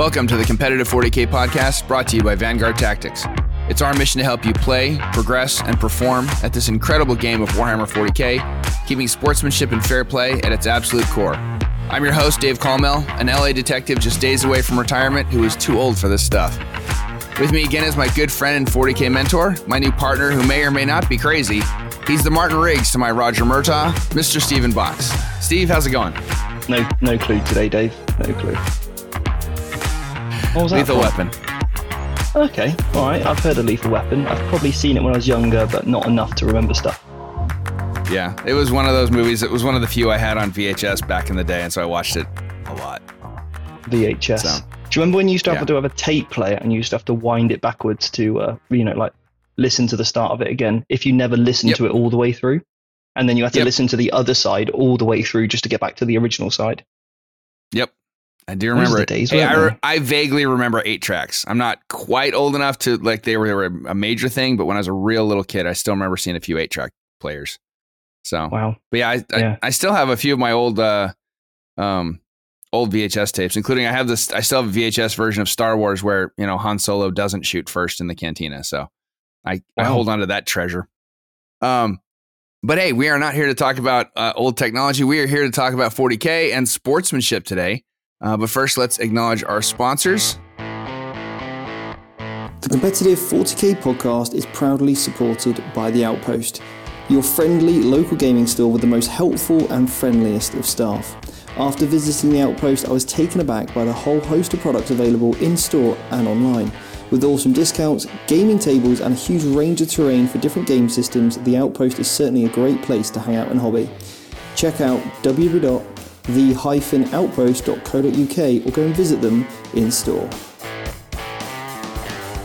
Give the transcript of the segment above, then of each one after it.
Welcome to the Competitive 40K podcast brought to you by Vanguard Tactics. It's our mission to help you play, progress, and perform at this incredible game of Warhammer 40K, keeping sportsmanship and fair play at its absolute core. I'm your host, Dave Colmel, an LA detective just days away from retirement who is too old for this stuff. With me again is my good friend and 40K mentor, my new partner who may or may not be crazy. He's the Martin Riggs to my Roger Murtaugh, Mr. Stephen Box. Steve, how's it going? No, no clue today, Dave. No clue. What was that Lethal from? Weapon. Okay, all right. I've heard of Lethal Weapon. I've probably seen it when I was younger, but not enough to remember stuff. Yeah, it was one of those movies. It was one of the few I had on VHS back in the day, and so I watched it a lot. VHS. So, Do you remember when you used to have yeah. to have a tape player and you used to have to wind it backwards to, uh, you know, like listen to the start of it again if you never listened yep. to it all the way through? And then you had to yep. listen to the other side all the way through just to get back to the original side. Yep. I do remember it. Days, hey, I, I, vaguely remember eight tracks. I'm not quite old enough to like they were, they were a major thing, but when I was a real little kid, I still remember seeing a few eight track players. So wow, but yeah, I, yeah. I, I still have a few of my old uh, um, old VHS tapes, including I have this. I still have a VHS version of Star Wars where you know Han Solo doesn't shoot first in the cantina. So I wow. I hold on to that treasure. Um, but hey, we are not here to talk about uh, old technology. We are here to talk about 40k and sportsmanship today. Uh, but first, let's acknowledge our sponsors. The Competitive 40k podcast is proudly supported by The Outpost your friendly local gaming store with the most helpful and friendliest of staff. After visiting the outpost, I was taken aback by the whole host of products available in store and online. With awesome discounts, gaming tables, and a huge range of terrain for different game systems, the outpost is certainly a great place to hang out and hobby. Check out www.the-outpost.co.uk or go and visit them in store.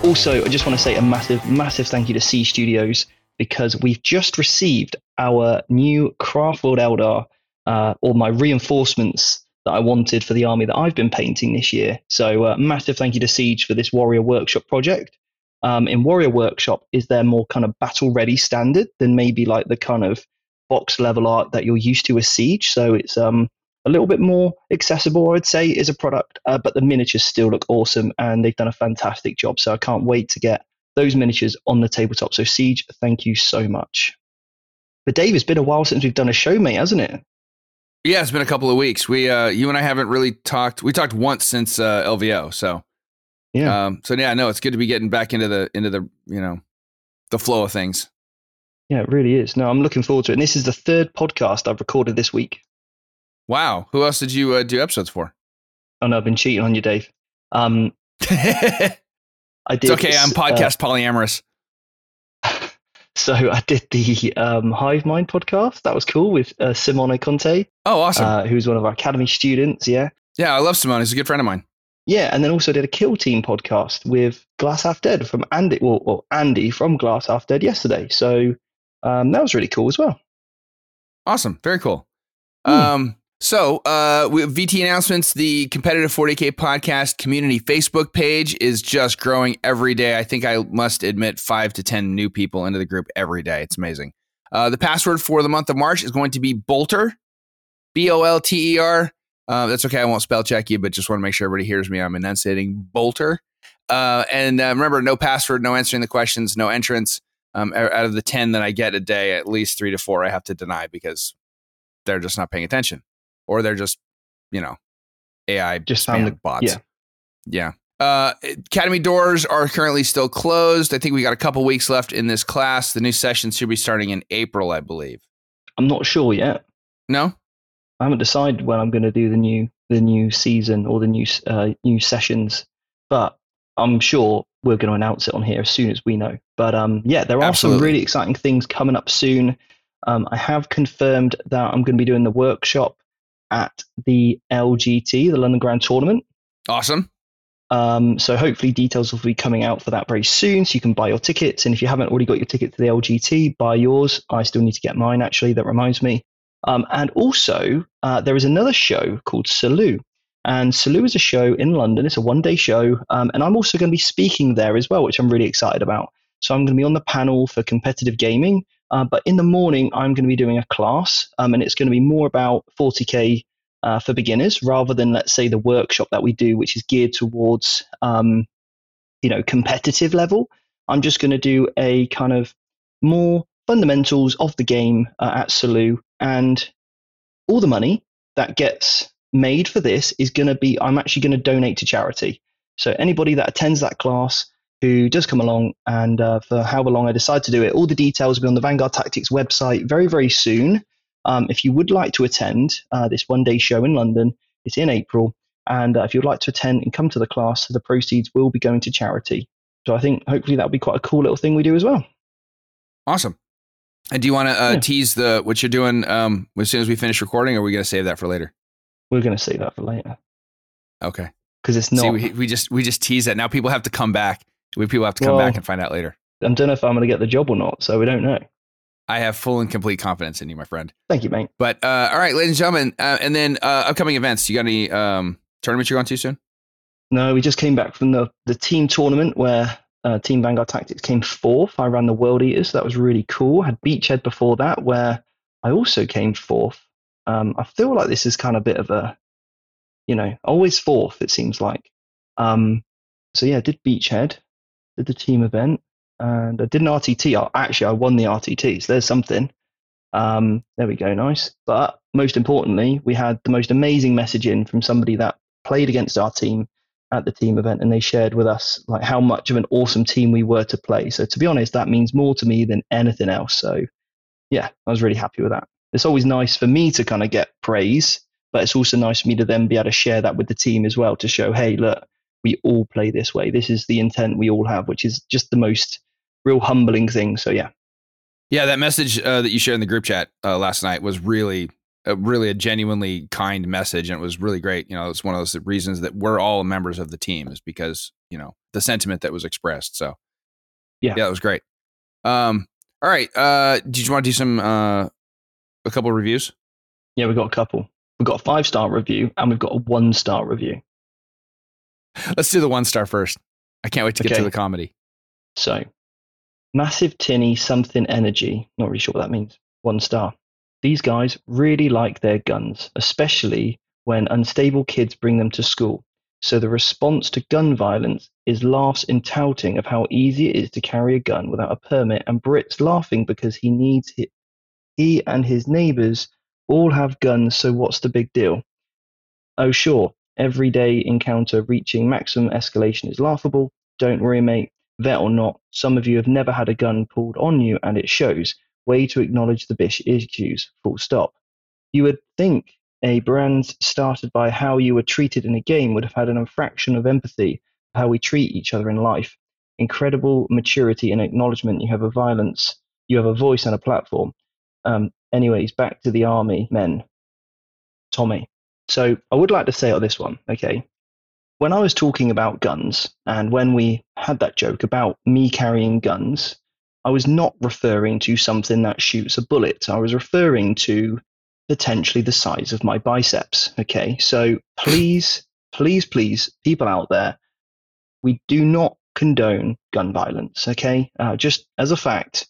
Also, I just want to say a massive, massive thank you to Siege Studios because we've just received our new Craftworld Eldar, uh, or my reinforcements that I wanted for the army that I've been painting this year. So, uh, massive thank you to Siege for this Warrior Workshop project. Um, in Warrior Workshop, is there more kind of battle ready standard than maybe like the kind of box level art that you're used to with Siege? So, it's um, a little bit more accessible, I'd say, is a product, uh, but the miniatures still look awesome and they've done a fantastic job. So, I can't wait to get those miniatures on the tabletop. So Siege, thank you so much. But Dave, it's been a while since we've done a show, mate, hasn't it? Yeah, it's been a couple of weeks. We, uh, you and I haven't really talked. We talked once since uh, LVO, so yeah. Um, so yeah, no, it's good to be getting back into the into the you know the flow of things. Yeah, it really is. No, I'm looking forward to it. And this is the third podcast I've recorded this week. Wow. Who else did you uh, do episodes for? Oh no, I've been cheating on you, Dave. Um, I did. It's okay. I'm uh, podcast uh, polyamorous. So I did the um, Hive Mind podcast. That was cool with uh, Simone Conte. Oh, awesome! Uh, who's one of our academy students. Yeah. Yeah, I love Simone. He's a good friend of mine. Yeah, and then also did a Kill Team podcast with Glass Half Dead from Andy, well, well Andy from Glass Half Dead yesterday. So um, that was really cool as well. Awesome, very cool. Hmm. Um, so, uh, VT announcements. The competitive 40k podcast community Facebook page is just growing every day. I think I must admit five to ten new people into the group every day. It's amazing. Uh, the password for the month of March is going to be Bolter, B O L T E R. Uh, that's okay. I won't spell check you, but just want to make sure everybody hears me. I'm enunciating Bolter. Uh, and uh, remember, no password, no answering the questions, no entrance. Um, out of the 10 that I get a day, at least three to four I have to deny because they're just not paying attention or they're just, you know, AI just spam the, bots. Yeah. Yeah. Uh, Academy doors are currently still closed. I think we got a couple weeks left in this class. The new session should be starting in April, I believe. I'm not sure yet. No, I haven't decided when I'm going to do the new the new season or the new uh, new sessions, but I'm sure we're going to announce it on here as soon as we know. But um, yeah, there are Absolutely. some really exciting things coming up soon. Um, I have confirmed that I'm going to be doing the workshop at the LGT, the London Grand Tournament. Awesome. Um, so hopefully details will be coming out for that very soon, so you can buy your tickets. And if you haven't already got your ticket to the LGT, buy yours. I still need to get mine. Actually, that reminds me. Um, and also, uh, there is another show called Salute. And Salute is a show in London. It's a one-day show, um, and I'm also going to be speaking there as well, which I'm really excited about. So I'm going to be on the panel for competitive gaming, uh, but in the morning, I'm going to be doing a class, um, and it's going to be more about 40k uh, for beginners rather than, let's say, the workshop that we do, which is geared towards, um, you know, competitive level. I'm just going to do a kind of more fundamentals of the game uh, at Salute, and all the money that gets made for this is going to be, I'm actually going to donate to charity. So anybody that attends that class who does come along and uh, for however long I decide to do it, all the details will be on the Vanguard Tactics website very, very soon. Um, if you would like to attend uh, this one day show in London, it's in April. And uh, if you'd like to attend and come to the class, the proceeds will be going to charity. So I think hopefully that'll be quite a cool little thing we do as well. Awesome. And do you want to uh, yeah. tease the what you're doing um, as soon as we finish recording, or are we going to save that for later? We're going to save that for later. Okay. Because it's not. See, we, we, just we just tease that. Now people have to come back. We people have to come well, back and find out later. I don't know if I'm going to get the job or not, so we don't know. I have full and complete confidence in you, my friend. Thank you, mate. But uh, all right, ladies and gentlemen, uh, and then uh, upcoming events. You got any um, tournaments you're going to soon? No, we just came back from the the team tournament where uh, Team Vanguard Tactics came fourth. I ran the World Eaters. So that was really cool. I had Beachhead before that, where I also came fourth. Um, I feel like this is kind of a bit of a, you know, always fourth. It seems like. Um, so yeah, I did Beachhead, did the team event, and I did an RTT. Actually, I won the RTT, so there's something. Um, there we go, nice. But most importantly, we had the most amazing message in from somebody that played against our team at the team event, and they shared with us like how much of an awesome team we were to play. So to be honest, that means more to me than anything else. So yeah, I was really happy with that. It's always nice for me to kind of get praise, but it's also nice for me to then be able to share that with the team as well to show, hey, look, we all play this way. This is the intent we all have, which is just the most real humbling thing. So yeah. Yeah, that message uh, that you shared in the group chat uh, last night was really, uh, really a genuinely kind message, and it was really great. You know, it's one of those reasons that we're all members of the team is because you know the sentiment that was expressed. So yeah, yeah, it was great. Um, all right, uh, did you want to do some uh, a couple reviews? Yeah, we've got a couple. We've got a five star review and we've got a one star review. Let's do the one star first. I can't wait to get okay. to the comedy. So, massive tinny something energy. Not really sure what that means. One star. These guys really like their guns, especially when unstable kids bring them to school. So the response to gun violence is laughs in touting of how easy it is to carry a gun without a permit, and Brit's laughing because he needs it. He and his neighbors all have guns, so what's the big deal? Oh, sure, Everyday encounter reaching maximum escalation is laughable. Don't worry, mate. Vet or not, some of you have never had a gun pulled on you, and it shows. Way to acknowledge the bish issues. Full stop. You would think a brand started by how you were treated in a game would have had an infraction of empathy of how we treat each other in life. Incredible maturity and acknowledgement. You have a violence. You have a voice and a platform. Um, anyways, back to the army men. Tommy. So I would like to say on this one, okay, when I was talking about guns and when we had that joke about me carrying guns, I was not referring to something that shoots a bullet. I was referring to potentially the size of my biceps. Okay. So please, please, please, people out there, we do not condone gun violence. Okay. Uh, just as a fact,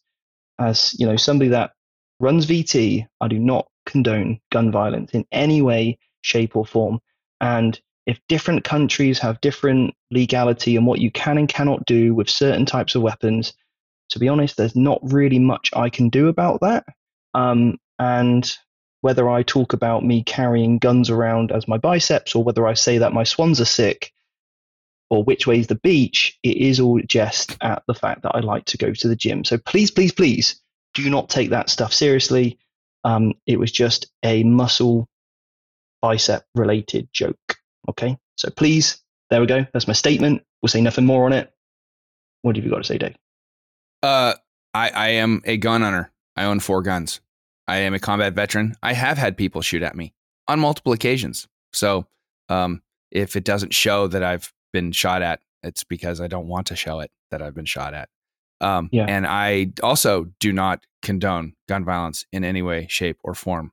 as you know, somebody that runs VT, I do not condone gun violence in any way, shape, or form. And if different countries have different legality and what you can and cannot do with certain types of weapons, to be honest, there's not really much I can do about that. Um, and whether I talk about me carrying guns around as my biceps or whether I say that my swans are sick or which way is the beach, it is all jest at the fact that I like to go to the gym. So please, please, please do not take that stuff seriously. Um, it was just a muscle bicep related joke. Okay, so please, there we go. That's my statement. We'll say nothing more on it. What have you got to say, Dave? Uh, I, I am a gun owner. I own four guns. I am a combat veteran. I have had people shoot at me on multiple occasions. So, um, if it doesn't show that I've been shot at, it's because I don't want to show it that I've been shot at. Um, yeah. And I also do not condone gun violence in any way, shape, or form.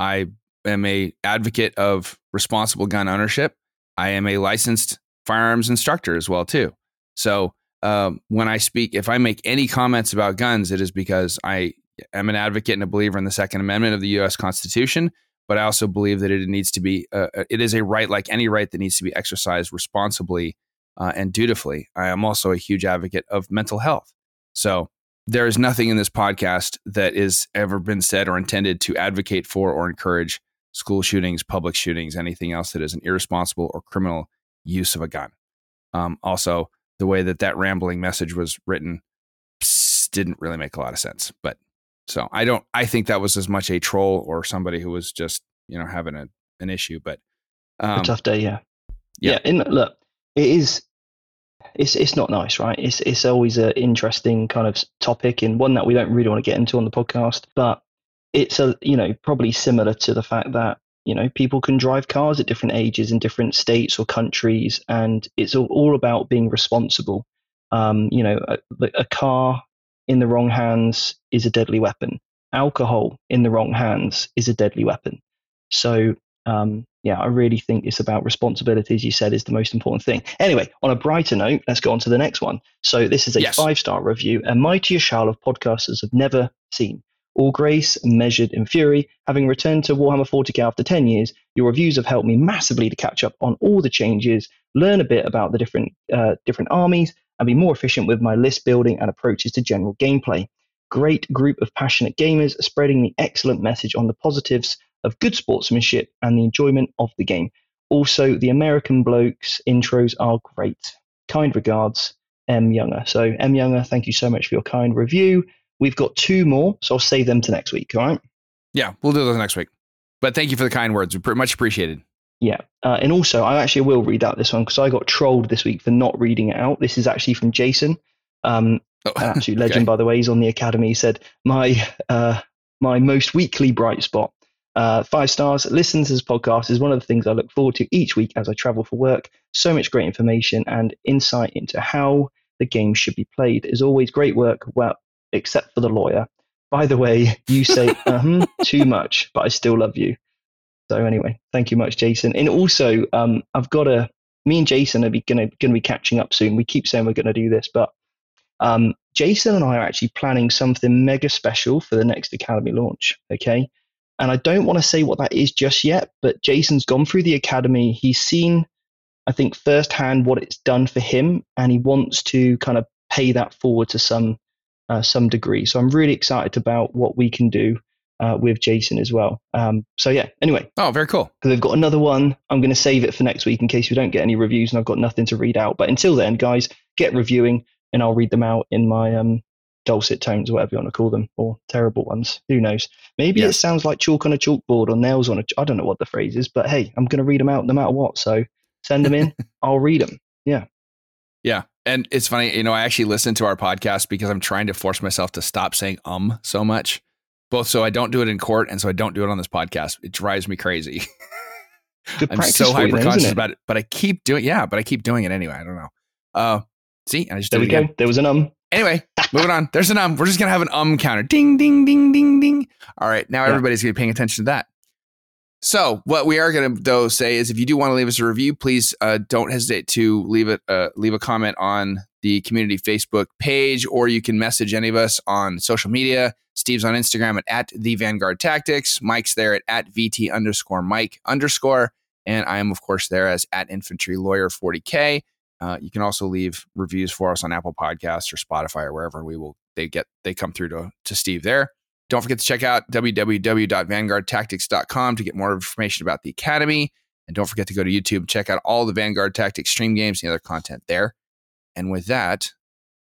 I am a advocate of responsible gun ownership. I am a licensed firearms instructor as well too. So um, when I speak, if I make any comments about guns, it is because I am an advocate and a believer in the Second Amendment of the U.S. Constitution, but I also believe that it needs to be, uh, uh, it is a right like any right that needs to be exercised responsibly uh, and dutifully. I am also a huge advocate of mental health. So there is nothing in this podcast that is ever been said or intended to advocate for or encourage school shootings, public shootings, anything else that is an irresponsible or criminal use of a gun. Um, also, the way that that rambling message was written pss, didn't really make a lot of sense. But so I don't. I think that was as much a troll or somebody who was just you know having a an issue. But um, a tough day, yeah, yeah. yeah and look, it is. It's it's not nice, right? It's it's always an interesting kind of topic and one that we don't really want to get into on the podcast. But it's a you know probably similar to the fact that you know people can drive cars at different ages in different states or countries and it's all, all about being responsible. Um, you know a, a, car in the wrong hands is a deadly weapon. Alcohol in the wrong hands is a deadly weapon. So um, yeah i really think it's about responsibility as you said is the most important thing. Anyway on a brighter note let's go on to the next one. So this is a yes. five star review a mightier shell of podcasters have never seen all grace measured in fury. Having returned to Warhammer 40k after 10 years, your reviews have helped me massively to catch up on all the changes, learn a bit about the different uh, different armies, and be more efficient with my list building and approaches to general gameplay. Great group of passionate gamers spreading the excellent message on the positives of good sportsmanship and the enjoyment of the game. Also, the American blokes intros are great. Kind regards, M. Younger. So, M. Younger, thank you so much for your kind review. We've got two more, so I'll save them to next week. All right. Yeah, we'll do those next week. But thank you for the kind words. We're pretty much appreciated. Yeah. Uh, and also, I actually will read out this one because I got trolled this week for not reading it out. This is actually from Jason. Um, oh, an absolute okay. legend, by the way. He's on the Academy. He said, My, uh, my most weekly bright spot. Uh, five stars. Listen to this podcast is one of the things I look forward to each week as I travel for work. So much great information and insight into how the game should be played. As always, great work. Well, except for the lawyer. By the way, you say uh-huh, too much, but I still love you. So anyway, thank you much, Jason. And also, um, I've got a. Me and Jason are going to gonna be catching up soon. We keep saying we're going to do this, but um, Jason and I are actually planning something mega special for the next Academy launch. Okay, and I don't want to say what that is just yet, but Jason's gone through the Academy. He's seen, I think, firsthand what it's done for him, and he wants to kind of pay that forward to some uh, some degree. So I'm really excited about what we can do uh, with Jason as well. Um, so yeah, anyway. Oh, very cool. Because they've got another one. I'm going to save it for next week in case we don't get any reviews and I've got nothing to read out. But until then, guys, get reviewing and I'll read them out in my um, dulcet tones or whatever you want to call them, or terrible ones. Who knows? Maybe it sounds like chalk on a chalkboard or nails on a. I don't know what the phrase is, but hey, I'm going to read them out no matter what. So send them in. I'll read them. Yeah. Yeah. And it's funny, you know, I actually listen to our podcast because I'm trying to force myself to stop saying um so much, both so I don't do it in court and so I don't do it on this podcast. It drives me crazy. I'm so hyper conscious about it, but I keep doing yeah, but I keep doing it anyway. I don't know. Uh see, I just there we go. There was an um. Anyway, moving on. There's an um. We're just gonna have an um counter. Ding, ding, ding, ding, ding. All right, now yeah. everybody's gonna be paying attention to that. So, what we are going to though say is, if you do want to leave us a review, please uh, don't hesitate to leave it uh, leave a comment on the community Facebook page, or you can message any of us on social media. Steve's on Instagram at, at the Vanguard Tactics. Mike's there at, at VT underscore Mike underscore. And I am, of course, there as at Infantry Lawyer 40K. Uh, you can also leave reviews for us on Apple Podcasts or Spotify or wherever we will they get they come through to, to Steve there. Don't forget to check out www.vanguardtactics.com to get more information about the Academy. And don't forget to go to YouTube, and check out all the Vanguard Tactics stream games and the other content there. And with that,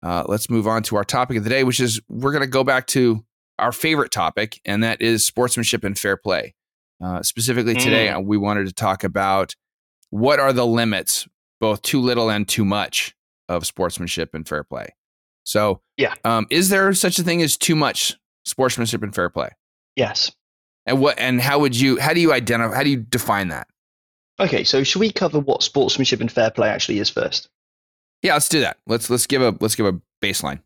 uh, let's move on to our topic of the day, which is we're going to go back to our favorite topic, and that is sportsmanship and fair play. Uh, specifically today, mm. we wanted to talk about what are the limits, both too little and too much, of sportsmanship and fair play. So, yeah, um, is there such a thing as too much sportsmanship and fair play. Yes. And what and how would you how do you identify how do you define that? Okay, so should we cover what sportsmanship and fair play actually is first? Yeah, let's do that. Let's let's give a let's give a baseline.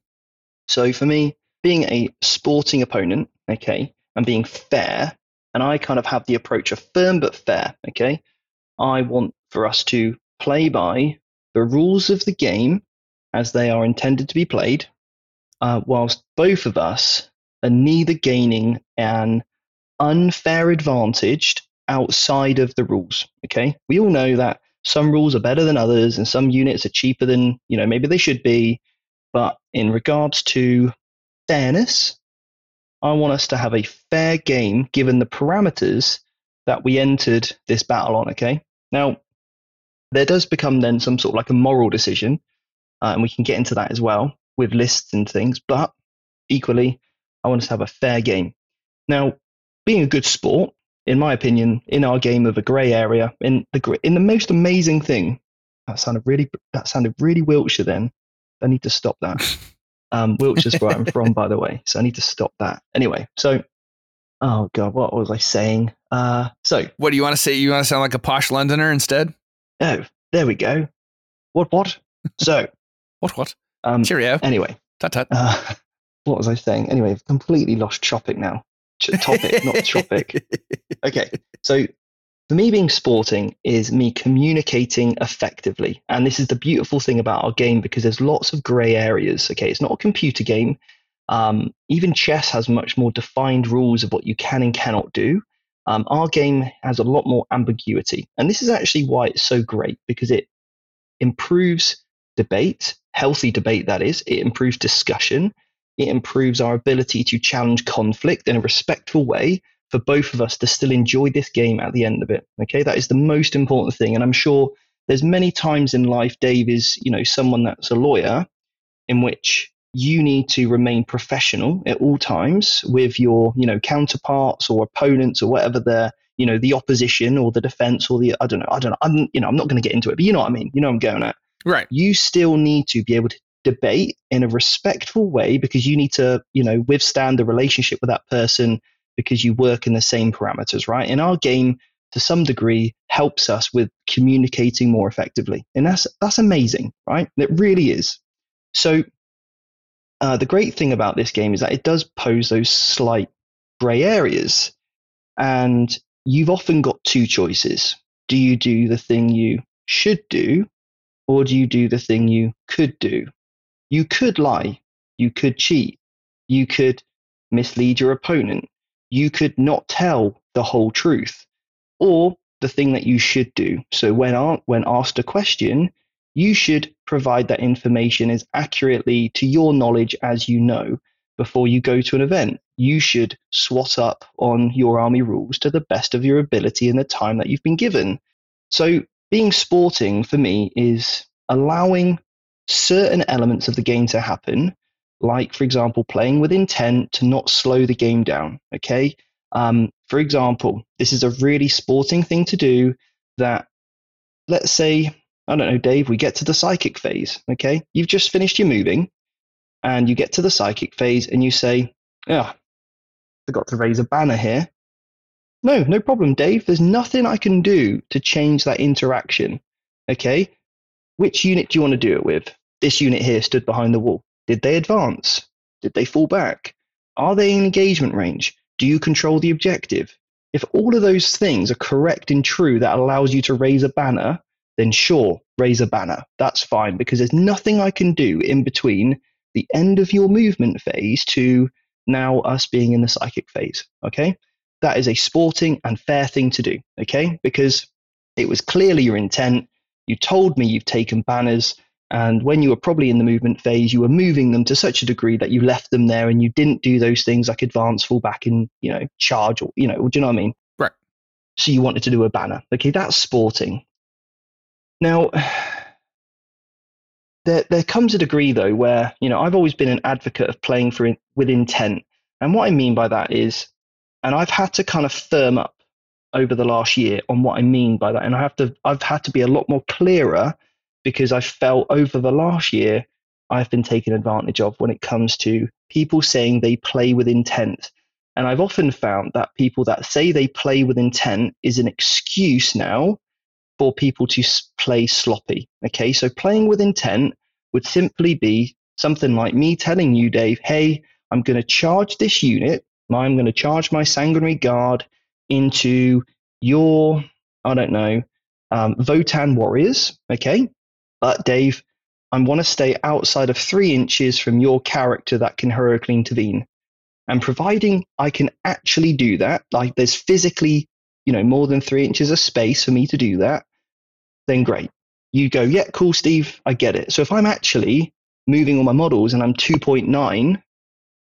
So for me, being a sporting opponent, okay, and being fair, and I kind of have the approach of firm but fair, okay? I want for us to play by the rules of the game as they are intended to be played, uh, whilst both of us are neither gaining an unfair advantage outside of the rules. Okay. We all know that some rules are better than others and some units are cheaper than, you know, maybe they should be. But in regards to fairness, I want us to have a fair game given the parameters that we entered this battle on. Okay. Now, there does become then some sort of like a moral decision, uh, and we can get into that as well with lists and things. But equally, I want us to have a fair game. Now, being a good sport, in my opinion, in our game of a grey area, in the in the most amazing thing, that sounded really that sounded really Wiltshire. Then I need to stop that. Um, Wiltshire's where I'm from, by the way, so I need to stop that. Anyway, so oh god, what was I saying? Uh, so what do you want to say? You want to sound like a posh Londoner instead? Oh, there we go. What what? So what what? Um, Cheerio. Anyway, tut tut. Uh, what was I saying? Anyway, I've completely lost topic now. topic, not topic. Okay, so for me, being sporting is me communicating effectively, and this is the beautiful thing about our game because there's lots of grey areas. Okay, it's not a computer game. Um, even chess has much more defined rules of what you can and cannot do. Um, our game has a lot more ambiguity, and this is actually why it's so great because it improves debate, healthy debate that is. It improves discussion. It improves our ability to challenge conflict in a respectful way for both of us to still enjoy this game at the end of it. Okay, that is the most important thing, and I'm sure there's many times in life Dave is you know someone that's a lawyer in which you need to remain professional at all times with your you know counterparts or opponents or whatever they're you know the opposition or the defense or the i don't know i don't know i'm you know i'm not going to get into it but you know what i mean you know i'm going at right you still need to be able to debate in a respectful way because you need to you know withstand the relationship with that person because you work in the same parameters right in our game to some degree helps us with communicating more effectively and that's that's amazing right it really is so uh, the great thing about this game is that it does pose those slight grey areas. And you've often got two choices. Do you do the thing you should do, or do you do the thing you could do? You could lie. You could cheat. You could mislead your opponent. You could not tell the whole truth. Or the thing that you should do. So when, when asked a question, you should provide that information as accurately to your knowledge as you know before you go to an event. You should swat up on your army rules to the best of your ability in the time that you've been given. So, being sporting for me is allowing certain elements of the game to happen, like, for example, playing with intent to not slow the game down. Okay. Um, for example, this is a really sporting thing to do that, let's say, I don't know, Dave, we get to the psychic phase. Okay. You've just finished your moving and you get to the psychic phase and you say, oh, forgot to raise a banner here. No, no problem, Dave. There's nothing I can do to change that interaction. Okay. Which unit do you want to do it with? This unit here stood behind the wall. Did they advance? Did they fall back? Are they in engagement range? Do you control the objective? If all of those things are correct and true, that allows you to raise a banner, then sure, raise a banner. That's fine because there's nothing I can do in between the end of your movement phase to now us being in the psychic phase. Okay. That is a sporting and fair thing to do. Okay. Because it was clearly your intent. You told me you've taken banners. And when you were probably in the movement phase, you were moving them to such a degree that you left them there and you didn't do those things like advance, fall back, and, you know, charge or, you know, do you know what I mean? Right. So you wanted to do a banner. Okay. That's sporting. Now, there there comes a degree though where you know I've always been an advocate of playing for in, with intent, and what I mean by that is, and I've had to kind of firm up over the last year on what I mean by that, and I have to I've had to be a lot more clearer because I felt over the last year I've been taken advantage of when it comes to people saying they play with intent. And I've often found that people that say they play with intent is an excuse now for people to play sloppy. Okay, so playing with intent would simply be something like me telling you, Dave, hey, I'm going to charge this unit, I'm going to charge my sanguinary guard into your, I don't know, um, Votann warriors. Okay, but Dave, I want to stay outside of three inches from your character that can heroically intervene. And providing I can actually do that, like there's physically, you know, more than three inches of space for me to do that, then great. You go, yeah, cool, Steve, I get it. So if I'm actually moving all my models and I'm 2.9,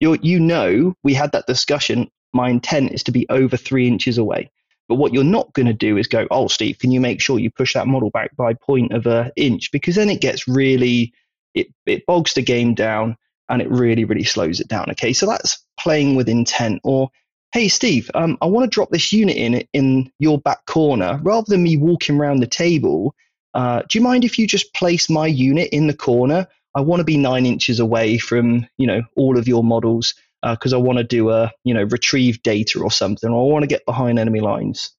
you you know we had that discussion. My intent is to be over three inches away. But what you're not going to do is go, oh, Steve, can you make sure you push that model back by point of an inch? Because then it gets really, it, it bogs the game down and it really, really slows it down. Okay, so that's playing with intent. Or, hey, Steve, um, I want to drop this unit in in your back corner. Rather than me walking around the table, uh, do you mind if you just place my unit in the corner? I want to be nine inches away from, you know, all of your models because uh, I want to do a, you know, retrieve data or something, or I want to get behind enemy lines.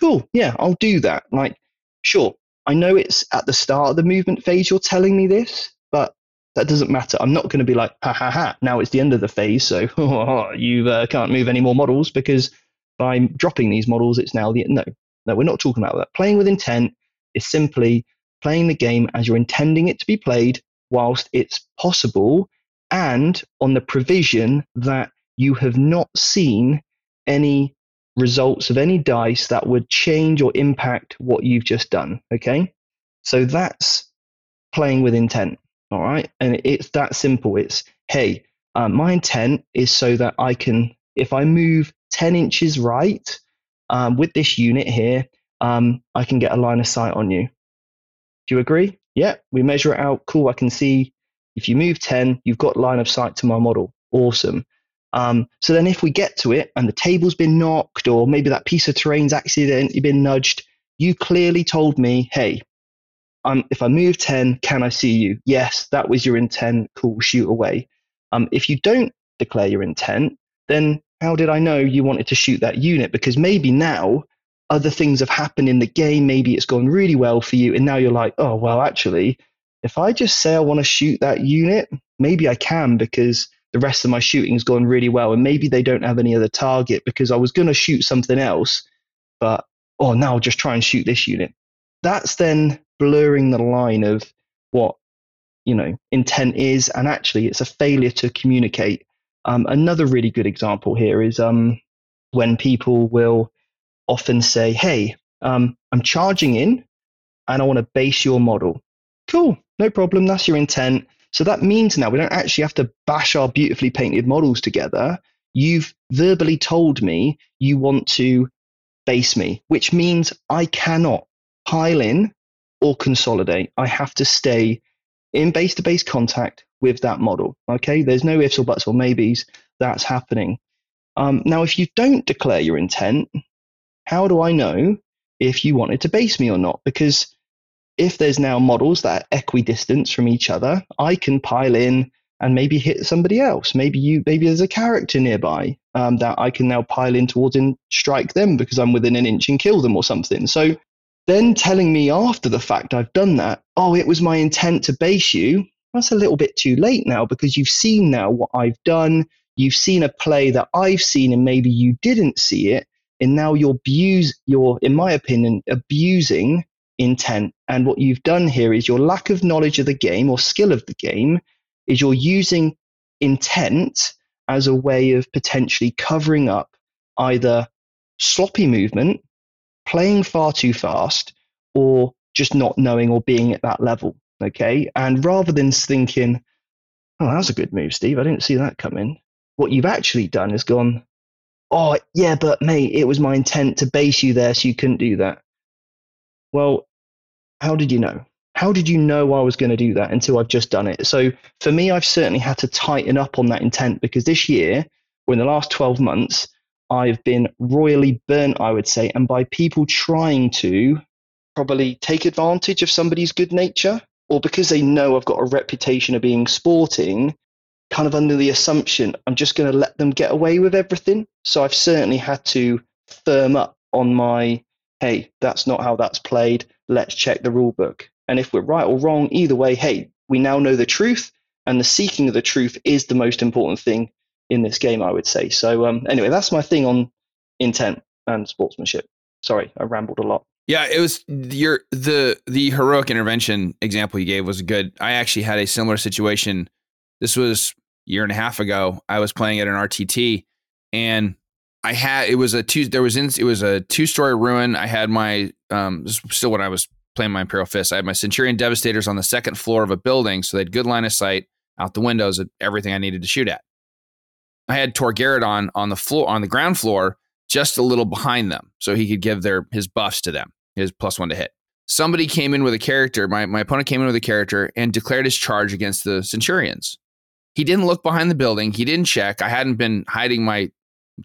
Cool, yeah, I'll do that. Like, sure, I know it's at the start of the movement phase you're telling me this, but that doesn't matter. I'm not going to be like, ha ha ha, now it's the end of the phase, so you uh, can't move any more models because by dropping these models, it's now the. No, no, we're not talking about that. Playing with intent is simply playing the game as you're intending it to be played whilst it's possible and on the provision that you have not seen any results of any dice that would change or impact what you've just done. Okay. So that's playing with intent. All right. And it's that simple. It's, hey, uh, my intent is so that I can, if I move 10 inches right um, with this unit here, um, I can get a line of sight on you. Do you agree? Yeah, we measure it out. Cool. I can see if you move 10, you've got line of sight to my model. Awesome. Um, so then if we get to it and the table's been knocked or maybe that piece of terrain's accidentally been nudged, you clearly told me, hey, um, if I move 10, can I see you? Yes, that was your intent. Cool, shoot away. Um, if you don't declare your intent, then how did I know you wanted to shoot that unit? Because maybe now other things have happened in the game. Maybe it's gone really well for you. And now you're like, oh, well, actually, if I just say I want to shoot that unit, maybe I can because the rest of my shooting's gone really well. And maybe they don't have any other target because I was going to shoot something else, but oh, now I'll just try and shoot this unit. That's then blurring the line of what you know intent is, and actually, it's a failure to communicate. Um, another really good example here is um, when people will often say, "Hey, um, I'm charging in, and I want to base your model." Cool, no problem. That's your intent. So that means now we don't actually have to bash our beautifully painted models together. You've verbally told me you want to base me, which means I cannot pile in or consolidate. I have to stay in base to base contact with that model. Okay, there's no ifs or buts or maybes. That's happening. Um, now, if you don't declare your intent, how do I know if you wanted to base me or not? Because if there's now models that are equidistant from each other, I can pile in and maybe hit somebody else. Maybe you, maybe there's a character nearby um, that I can now pile in towards and strike them because I'm within an inch and kill them or something. So then telling me after the fact I've done that, oh, it was my intent to base you. That's a little bit too late now because you've seen now what I've done. You've seen a play that I've seen and maybe you didn't see it. And now you're abuse, you're, in my opinion, abusing intent. And what you've done here is your lack of knowledge of the game or skill of the game is you're using intent as a way of potentially covering up either sloppy movement, playing far too fast, or just not knowing or being at that level. Okay. And rather than thinking, oh, that was a good move, Steve, I didn't see that coming, what you've actually done is gone, oh, yeah, but mate, it was my intent to base you there so you couldn't do that. Well, how did you know? How did you know I was going to do that until I've just done it? So for me, I've certainly had to tighten up on that intent because this year, or in the last 12 months, I've been royally burnt, I would say, and by people trying to probably take advantage of somebody's good nature, or because they know I've got a reputation of being sporting, kind of under the assumption I'm just going to let them get away with everything. So I've certainly had to firm up on my hey, that's not how that's played. Let's check the rule book. And if we're right or wrong, either way, hey, we now know the truth, and the seeking of the truth is the most important thing in this game, I would say. So, um, anyway, that's my thing on intent and sportsmanship. Sorry, I rambled a lot. Yeah, it was your the the heroic intervention example you gave was good. I actually had a similar situation. This was year and a half ago. I was playing at an RTT, and I had it was a two there was in, it was a two story ruin. I had my um still when I was playing my Imperial Fist, I had my Centurion Devastators on the second floor of a building, so they had good line of sight out the windows at everything I needed to shoot at. I had Tor Garadon on the floor on the ground floor, just a little behind them, so he could give their his buffs to them, his plus one to hit. Somebody came in with a character. My my opponent came in with a character and declared his charge against the Centurions. He didn't look behind the building. He didn't check. I hadn't been hiding my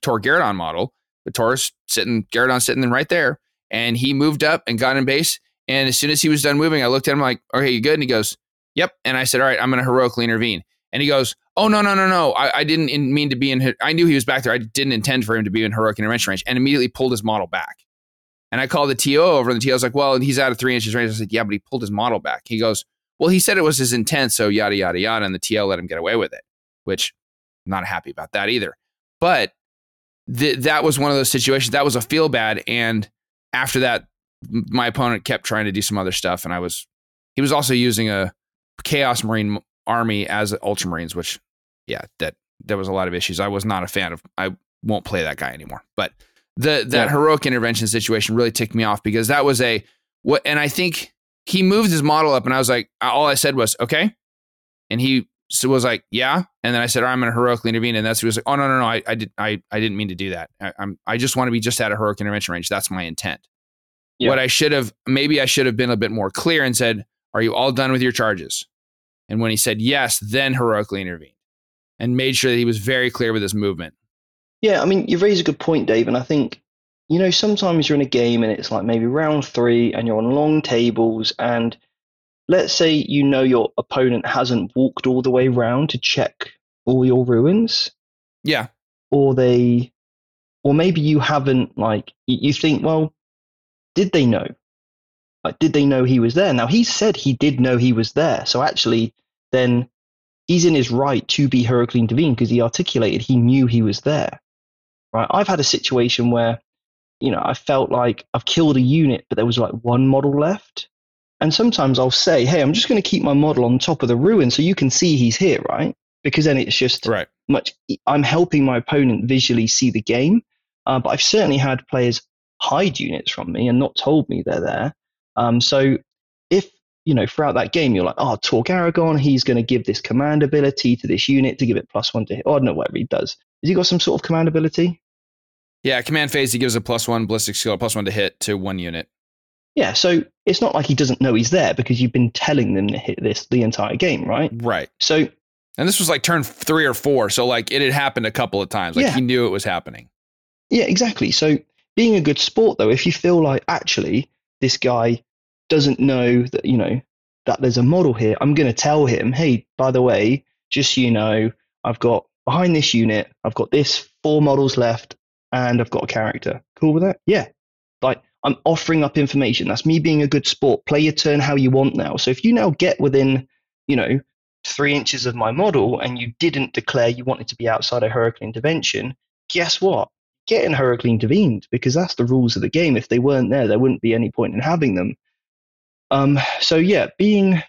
Tor Garadon model, but Taurus sitting, Garadon sitting in right there. And he moved up and got in base. And as soon as he was done moving, I looked at him like, okay, you good? And he goes, yep. And I said, all right, I'm going to heroically intervene. And he goes, oh, no, no, no, no. I, I didn't mean to be in, I knew he was back there. I didn't intend for him to be in heroic intervention range and immediately pulled his model back. And I called the TO over, and the TO was like, well, he's out of three inches range. I said, yeah, but he pulled his model back. He goes, well, he said it was his intent, so yada, yada, yada. And the TO let him get away with it, which I'm not happy about that either. But th- that was one of those situations. That was a feel bad. And after that, my opponent kept trying to do some other stuff, and I was he was also using a Chaos Marine army as Ultramarines, which yeah, that there was a lot of issues. I was not a fan of. I won't play that guy anymore. But the that yeah. heroic intervention situation really ticked me off because that was a what, and I think he moved his model up, and I was like, all I said was okay, and he so it was like, yeah. And then I said, I'm going to heroically intervene. And that's he was like, oh no, no, no, I, I did, I, I didn't mean to do that. I, am I just want to be just at a heroic intervention range. That's my intent. Yeah. What I should have, maybe I should have been a bit more clear and said, are you all done with your charges? And when he said yes, then heroically intervened and made sure that he was very clear with his movement. Yeah, I mean, you raise a good point, Dave. And I think, you know, sometimes you're in a game and it's like maybe round three and you're on long tables and let's say you know your opponent hasn't walked all the way around to check all your ruins. Yeah. Or they, or maybe you haven't, like, you think, well, did they know? Like, did they know he was there? Now, he said he did know he was there. So actually, then he's in his right to be heroically intervened because he articulated he knew he was there. Right. I've had a situation where, you know, I felt like I've killed a unit, but there was like one model left. And sometimes I'll say, hey, I'm just going to keep my model on top of the ruin so you can see he's here, right? Because then it's just right. much, I'm helping my opponent visually see the game. Uh, but I've certainly had players hide units from me and not told me they're there. Um, so if, you know, throughout that game, you're like, oh, Tor Garadon, he's going to give this command ability to this unit to give it plus one to hit. Oh, I don't know whatever he does. Has he got some sort of command ability? Yeah, command phase, he gives a plus one ballistic skill, plus one to hit to one unit. Yeah, so it's not like he doesn't know he's there because you've been telling them to hit this the entire game, right? Right. So, and this was like turn three or four, so like it had happened a couple of times. Like yeah. he knew it was happening. Yeah, exactly. So being a good sport, though, if you feel like actually this guy doesn't know that you know that there's a model here, I'm going to tell him, hey, by the way, just so you know, I've got behind this unit, I've got this four models left, and I've got a character. Cool with that? Yeah. I'm offering up information. That's me being a good sport. Play your turn how you want now. So if you now get within, you know, three inches of my model and you didn't declare you wanted to be outside a heroic intervention, guess what? Get in hurricane intervened because that's the rules of the game. If they weren't there, there wouldn't be any point in having them. Um, so yeah, being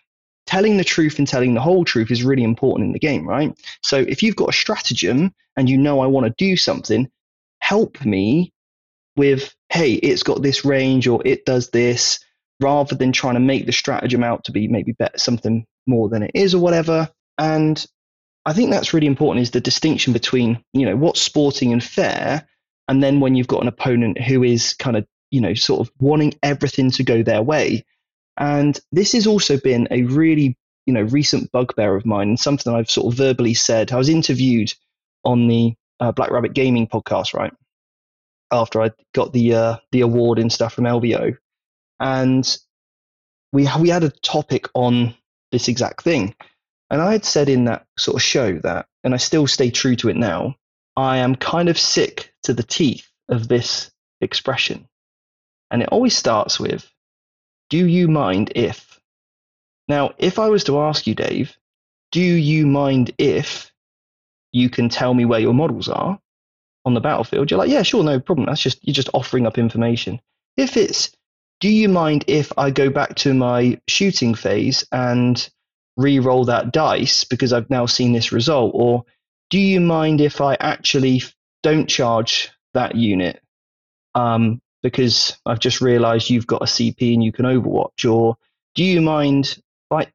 telling the truth and telling the whole truth is really important in the game, right? So if you've got a stratagem and you know I want to do something, help me with, hey, it's got this range or it does this, rather than trying to make the stratagem out to be maybe better, something more than it is or whatever. And I think that's really important is the distinction between, you know, what's sporting and fair, and then when you've got an opponent who is kind of, you know, sort of wanting everything to go their way. And this has also been a really, you know, recent bugbear of mine and something I've sort of verbally said. I was interviewed on the uh, Black Rabbit Gaming podcast, right? After I got the uh, the award and stuff from LVO, and we we had a topic on this exact thing, and I had said in that sort of show that, and I still stay true to it now. I am kind of sick to the teeth of this expression, and it always starts with, "Do you mind if?" Now, if I was to ask you, Dave, do you mind if you can tell me where your models are? On the battlefield, you're like, yeah, sure, no problem. That's just you're just offering up information. If it's, do you mind if I go back to my shooting phase and re-roll that dice because I've now seen this result? Or do you mind if I actually don't charge that unit um, because I've just realized you've got a CP and you can overwatch? Or do you mind, like,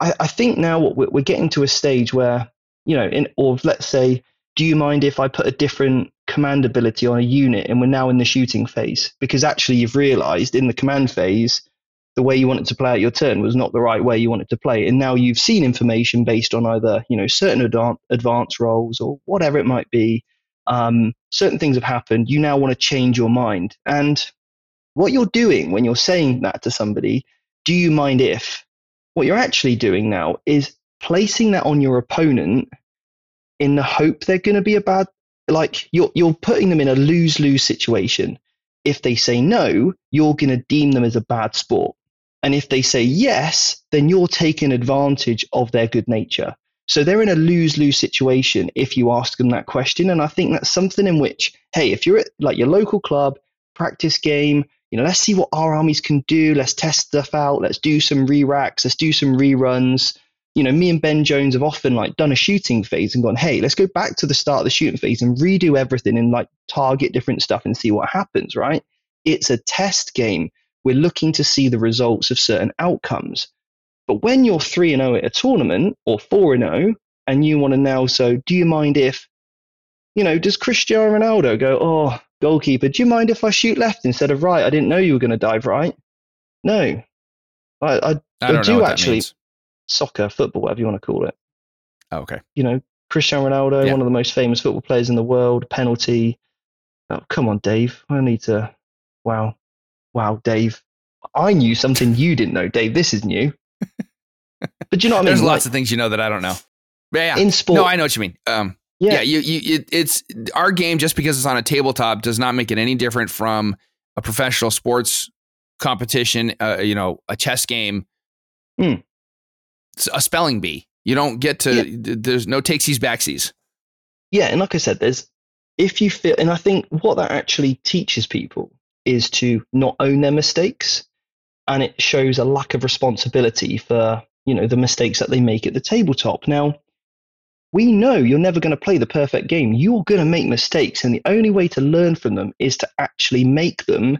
I, think now what we're, we're getting to a stage where, you know, in, or let's say, do you mind if I put a different command ability on a unit and we're now in the shooting phase? Because actually you've realized in the command phase, the way you wanted to play out your turn was not the right way you wanted to play. And now you've seen information based on either, you know, certain advanced advance rolls or whatever it might be. Um, certain things have happened. You now want to change your mind. And what you're doing when you're saying that to somebody, do you mind if? What you're actually doing now is placing that on your opponent in the hope they're going to be a bad, like you're, you're putting them in a lose lose situation. If they say no, you're going to deem them as a bad sport. And if they say yes, then you're taking advantage of their good nature. So they're in a lose lose situation if you ask them that question. And I think that's something in which, hey, if you're at like your local club, practice game, you know, let's see what our armies can do. Let's test stuff out. Let's do some re racks. Let's do some reruns. You know, me and Ben Jones have often like done a shooting phase and gone, hey, let's go back to the start of the shooting phase and redo everything and like target different stuff and see what happens, right? It's a test game we're looking to see the results of certain outcomes. But when you're 3 and 0 at a tournament or 4 and 0 and you want to now so do you mind if you know, does Cristiano Ronaldo go, "Oh, goalkeeper, do you mind if I shoot left instead of right? I didn't know you were going to dive right." No. I I, I, I do actually means. Soccer, football, whatever you want to call it. Oh, okay. You know, Cristiano Ronaldo, Yeah. one of the most famous football players in the world, penalty. Oh, come on, Dave. I need to Wow. Wow, Dave. I knew something you didn't know, Dave. This is new. But you know what I mean? There's Like, lots of things you know that I don't know. Yeah, yeah. in sport. No, I know what you mean. Um, yeah, yeah, you, you, it, it's our game just because it's on a tabletop does not make it any different from a professional sports competition. Uh, you know, a chess game, Hmm. A spelling bee. You don't get to. Yeah. There's no takesies backsies. yeah, and like I said, there's if you feel, and I think what that actually teaches people is to not own their mistakes, and it shows a lack of responsibility for you know the mistakes that they make at the tabletop. Now, we know you're never going to play the perfect game. You're going to make mistakes, and the only way to learn from them is to actually make them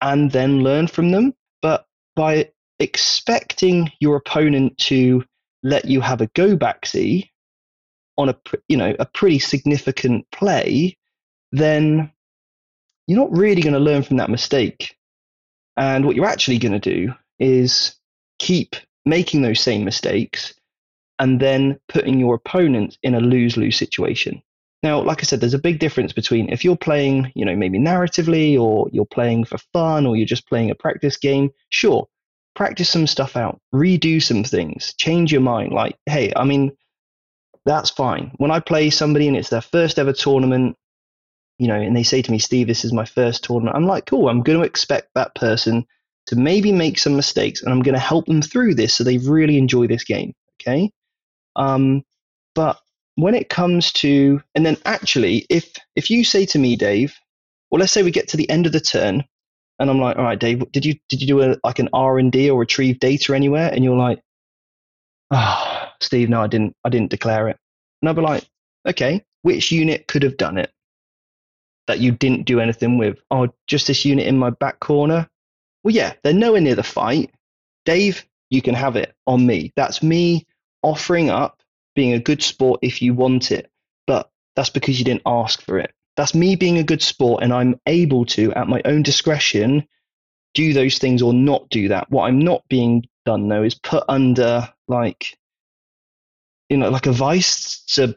and then learn from them. But by expecting your opponent to let you have a go backsy on a you know a pretty significant play, then you're not really going to learn from that mistake. And what you're actually going to do is keep making those same mistakes and then putting your opponent in a lose-lose situation. Now, like I said, there's a big difference between if you're playing, you know, maybe narratively or you're playing for fun or you're just playing a practice game. Sure, practice some stuff out, redo some things, change your mind. Like, hey, I mean, that's fine. When I play somebody and it's their first ever tournament, you know, and they say to me, Steve, this is my first tournament, I'm like, cool, I'm going to expect that person to maybe make some mistakes and I'm going to help them through this so they really enjoy this game. Okay. Um, but when it comes to, and then actually, if if you say to me, Dave, well, let's say we get to the end of the turn, and I'm like, all right, Dave, did you did you do a, like an R and D or retrieve data anywhere? And you're like, ah, Steve, no, I didn't. I didn't declare it. And I'll be like, okay, which unit could have done it that you didn't do anything with? Oh, just this unit in my back corner. Well, yeah, they're nowhere near the fight. Dave, you can have it on me. That's me offering up being a good sport if you want it, but that's because you didn't ask for it. That's me being a good sport, and I'm able to, at my own discretion, do those things or not do that. What I'm not being done though is put under like, you know, like a vice to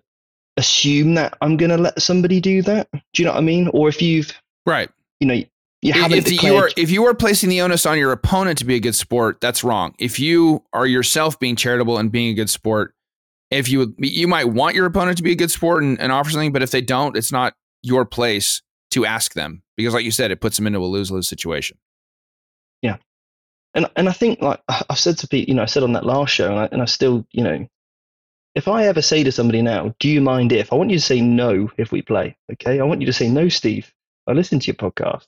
assume that I'm going to let somebody do that. Do you know what I mean? Or if you've, Right. you know, you haven't if you declared are if you are placing the onus on your opponent to be a good sport, that's wrong. If you are yourself being charitable and being a good sport, if you you might want your opponent to be a good sport and, and offer something, but if they don't, it's not your place to ask them because, like you said, it puts them into a lose lose situation. Yeah, and and I think like I've said to Pete, you know, I said on that last show, and I, and I still, you know, if I ever say to somebody now, do you mind if I want you to say no if we play, okay? I want you to say no, Steve. I listen to your podcast,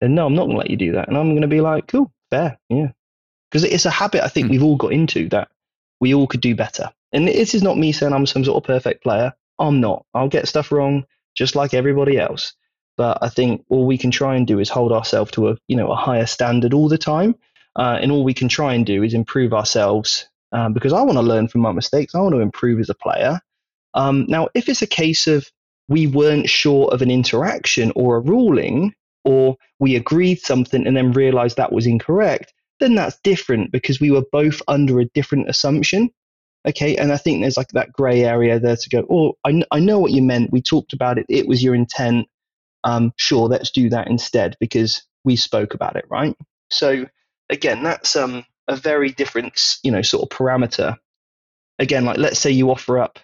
and no, I'm not going to let you do that, and I'm going to be like, cool, fair, yeah, because it's a habit I think Hmm. we've all got into that we all could do better. And this is not me saying I'm some sort of perfect player. I'm not. I'll get stuff wrong just like everybody else. But I think all we can try and do is hold ourselves to a you know a higher standard all the time. Uh, and all we can try and do is improve ourselves um, because I want to learn from my mistakes. I want to improve as a player. Um, now, if it's a case of we weren't sure of an interaction or a ruling, or we agreed something and then realized that was incorrect, then that's different because we were both under a different assumption. Okay, and I think there's like that gray area there to go, oh, I, I know what you meant. We talked about it. It was your intent. Um, sure, let's do that instead because we spoke about it, right? So again, that's um, a very different, you know, sort of parameter. Again, like let's say you offer up,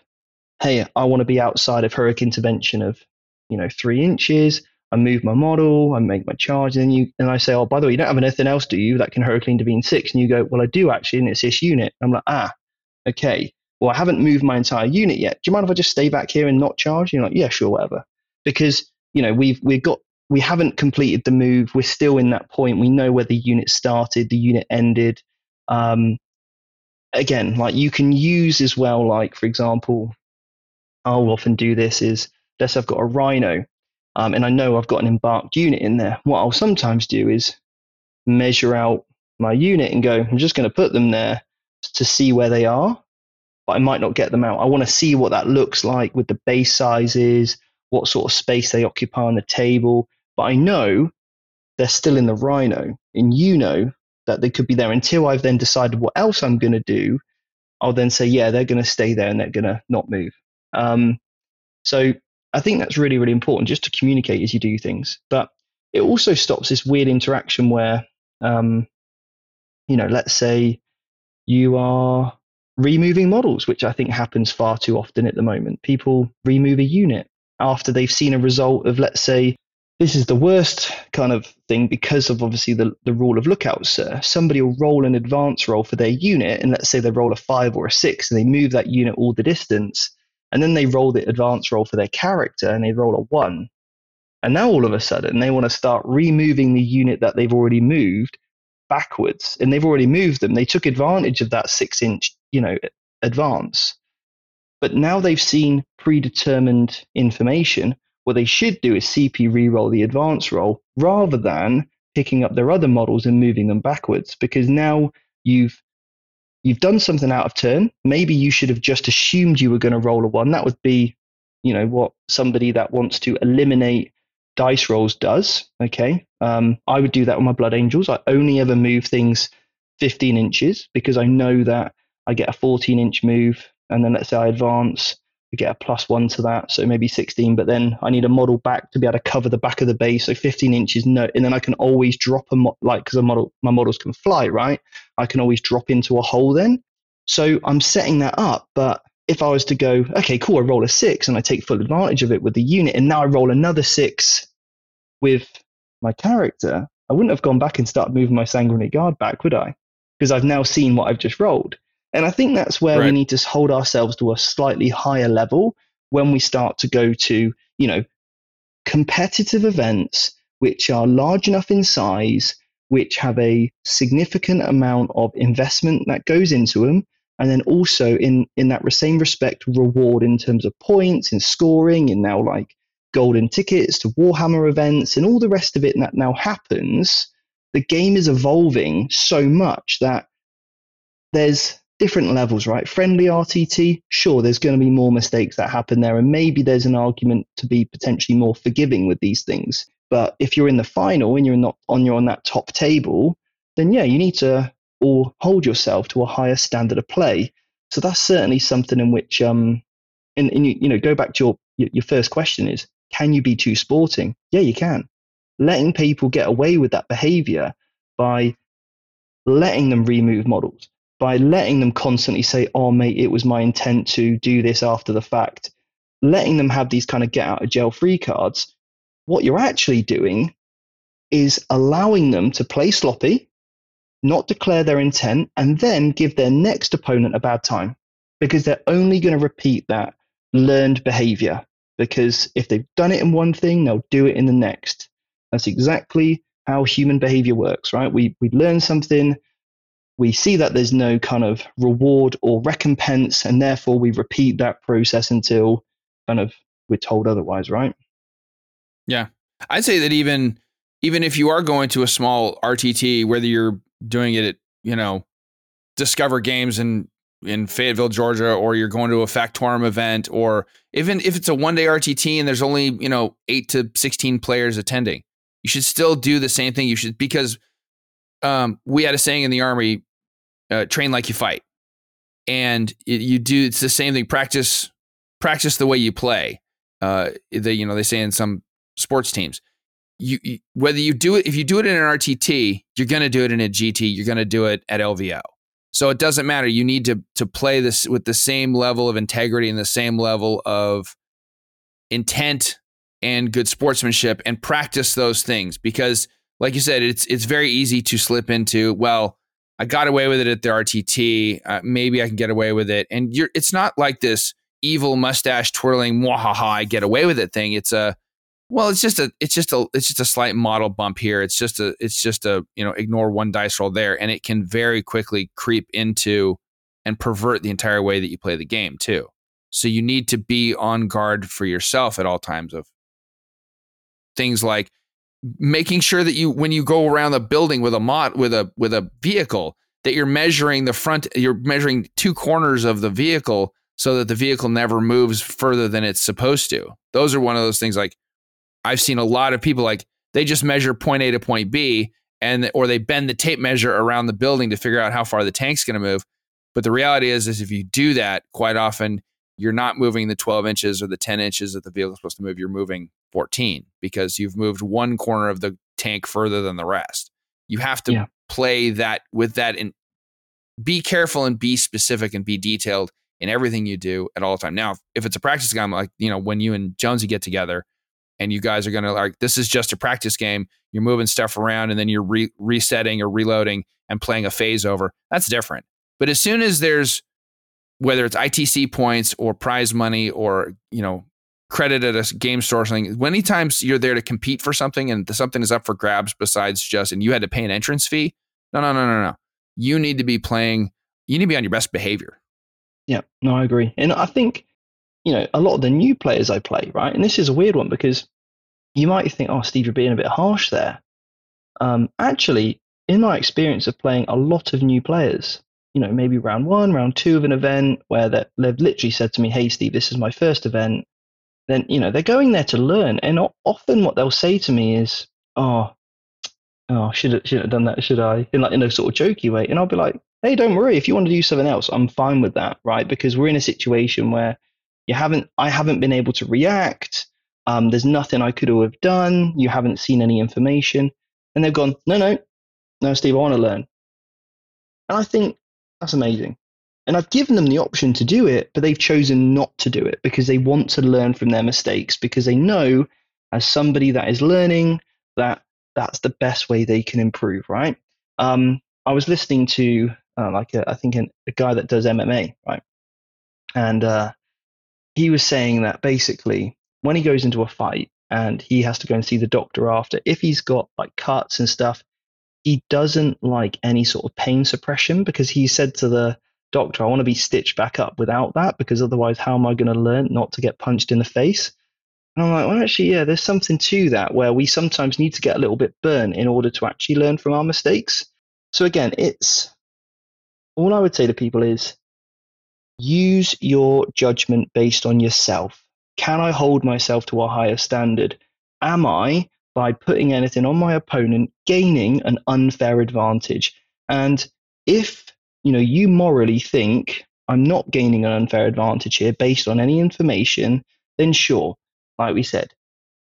hey, I want to be outside of heroic intervention of, you know, three inches. I move my model, I make my charge, and then you and I say, oh, by the way, you don't have anything else, do you? That can heroic intervene six, and you go, well, I do actually, and it's this unit. I'm like, ah, okay. Well, I haven't moved my entire unit yet. Do you mind if I just stay back here and not charge? You're like, yeah, sure, whatever. Because you know we've we've got we haven't completed the move. We're still in that point. We know where the unit started, the unit ended. Um, again, like you can use as well, like for example, I'll often do this is let's say I've got a rhino um, and I know I've got an embarked unit in there. What I'll sometimes do is measure out my unit and go, I'm just going to put them there to see where they are, but I might not get them out. I want to see what that looks like with the base sizes, what sort of space they occupy on the table. But I know they're still in the Rhino, and you know that they could be there until I've then decided what else I'm going to do. I'll then say, yeah, they're going to stay there and they're going to not move. Um, so I think that's really, really important just to communicate as you do things. But it also stops this weird interaction where, um, you know, let's say you are removing models, which I think happens far too often at the moment. People remove a unit after they've seen a result of, let's say, this is the worst kind of thing because of obviously the, the rule of lookouts, sir. Somebody will roll an advance roll for their unit, and let's say they roll a five or a six, and they move that unit all the distance and then they roll the advance roll for their character and they roll a one. And now all of a sudden they want to start removing the unit that they've already moved backwards. And they've already moved them. They took advantage of that six inch, you know, advance. But now they've seen predetermined information. What they should do is CP re-roll the advance roll rather than picking up their other models and moving them backwards because now you've you've done something out of turn. Maybe you should have just assumed you were going to roll a one. That would be, you know, what somebody that wants to eliminate dice rolls does. Okay. Um, I would do that with my Blood Angels. I only ever move things 15 inches because I know that I get a 14 inch move. And then let's say I advance we get a plus one to that, so maybe 16. But then I need a model back to be able to cover the back of the base, so 15 inches. No, and then I can always drop a mo- like because model my models can fly, right? I can always drop into a hole then. So I'm setting that up. But if I was to go, okay, cool, I roll a six and I take full advantage of it with the unit, and now I roll another six with my character, I wouldn't have gone back and started moving my sanguinary guard back, would I? Because I've now seen what I've just rolled. And I think that's where right. we need to hold ourselves to a slightly higher level when we start to go to, you know, competitive events which are large enough in size, which have a significant amount of investment that goes into them, and then also in in that same respect, reward in terms of points and scoring, and now like golden tickets to Warhammer events and all the rest of it that now happens. The game is evolving so much that there's different levels, right? Friendly RTT, sure, there's going to be more mistakes that happen there, and maybe there's an argument to be potentially more forgiving with these things. But if you're in the final and you're not on you're on that top table, then yeah, you need to or hold yourself to a higher standard of play. So that's certainly something in which um and, and you, you know go back to your your first question is can you be too sporting? Yeah, you can. Letting people get away with that behavior by letting them remove models, by letting them constantly say, oh, mate, it was my intent to do this after the fact, letting them have these kind of get out of jail free cards, what you're actually doing is allowing them to play sloppy, not declare their intent, and then give their next opponent a bad time because they're only going to repeat that learned behavior. Because if they've done it in one thing, they'll do it in the next. That's exactly how human behavior works, right? We, we learn something, we see that there's no kind of reward or recompense, and therefore we repeat that process until kind of we're told otherwise, right? Yeah. I'd say that even even if you are going to a small RTT, whether you're doing it at, you know, Discover Games in in Fayetteville, Georgia, or you're going to a Factorum event, or even if it's a one day RTT and there's only, you know, eight to 16 players attending, you should still do the same thing. You should, because um, we had a saying in the Army uh, train like you fight. And it, you do, it's the same thing. Practice, practice the way you play. Uh, they, you know, they say in some sports teams, you, you whether you do it, if you do it in an RTT, you're going to do it in a GT, you're going to do it at LVO. So it doesn't matter. You need to to play this with the same level of integrity and the same level of intent and good sportsmanship and practice those things because like you said it's it's very easy to slip into well I got away with it at the RTT uh, maybe I can get away with it and you're it's not like this evil mustache twirling mwahaha I get away with it thing it's a well, it's just a it's just a it's just a slight model bump here. It's just a it's just a you know ignore one dice roll there, and it can very quickly creep into and pervert the entire way that you play the game too. So you need to be on guard for yourself at all times of things like making sure that you when you go around the building with a mod with a with a vehicle that you're measuring the front you're measuring two corners of the vehicle so that the vehicle never moves further than it's supposed to. Those are one of those things like I've seen a lot of people like they just measure point A to point B and or they bend the tape measure around the building to figure out how far the tank's going to move. But the reality is, is if you do that, quite often you're not moving the 12 inches or the 10 inches that the vehicle's supposed to move. You're moving 14 because you've moved one corner of the tank further than the rest. You have to yeah. play that with that and be careful and be specific and be detailed in everything you do at all time. Now, if it's a practice game, like you know, when you and Jonesy get together, and you guys are going to like this is just a practice game. You're moving stuff around and then you're re- resetting or reloading and playing a phase over. That's different. But as soon as there's whether it's itc points or prize money or you know credit at a game store or something many times you're there to compete for something and something is up for grabs besides just and you had to pay an entrance fee no no no no no. You need to be playing you need to be on your best behavior. Yeah. No i agree. And i think you know, a lot of the new players I play, right? And this is a weird one because you might think, oh, Steve, you're being a bit harsh there. Um, actually, in my experience of playing a lot of new players, you know, maybe round one, round two of an event where they've literally said to me, hey, Steve, this is my first event, then, you know, they're going there to learn. And often what they'll say to me is, oh, oh, should have, should have done that, should I? In like in a sort of jokey way. And I'll be like, hey, don't worry. If you want to do something else, I'm fine with that, right? Because we're in a situation where you haven't, I haven't been able to react. Um, there's nothing I could have done. You haven't seen any information. And they've gone, no, no, no, Steve, I want to learn. And I think that's amazing. And I've given them the option to do it, but they've chosen not to do it because they want to learn from their mistakes because they know, as somebody that is learning, that that's the best way they can improve, right? Um, I was listening to uh, like a, I think an, a guy that does MMA, right? And uh, he was saying that basically when he goes into a fight and he has to go and see the doctor after, if he's got like cuts and stuff, he doesn't like any sort of pain suppression because he said to the doctor, I want to be stitched back up without that because otherwise, how am I going to learn not to get punched in the face? And I'm like, well, actually, yeah, there's something to that where we sometimes need to get a little bit burnt in order to actually learn from our mistakes. So, again, it's all I would say to people is use your judgment based on yourself. Can I hold myself to a higher standard? Am I, by putting anything on my opponent, gaining an unfair advantage? And if you know you morally think I'm not gaining an unfair advantage here based on any information, then sure, like we said,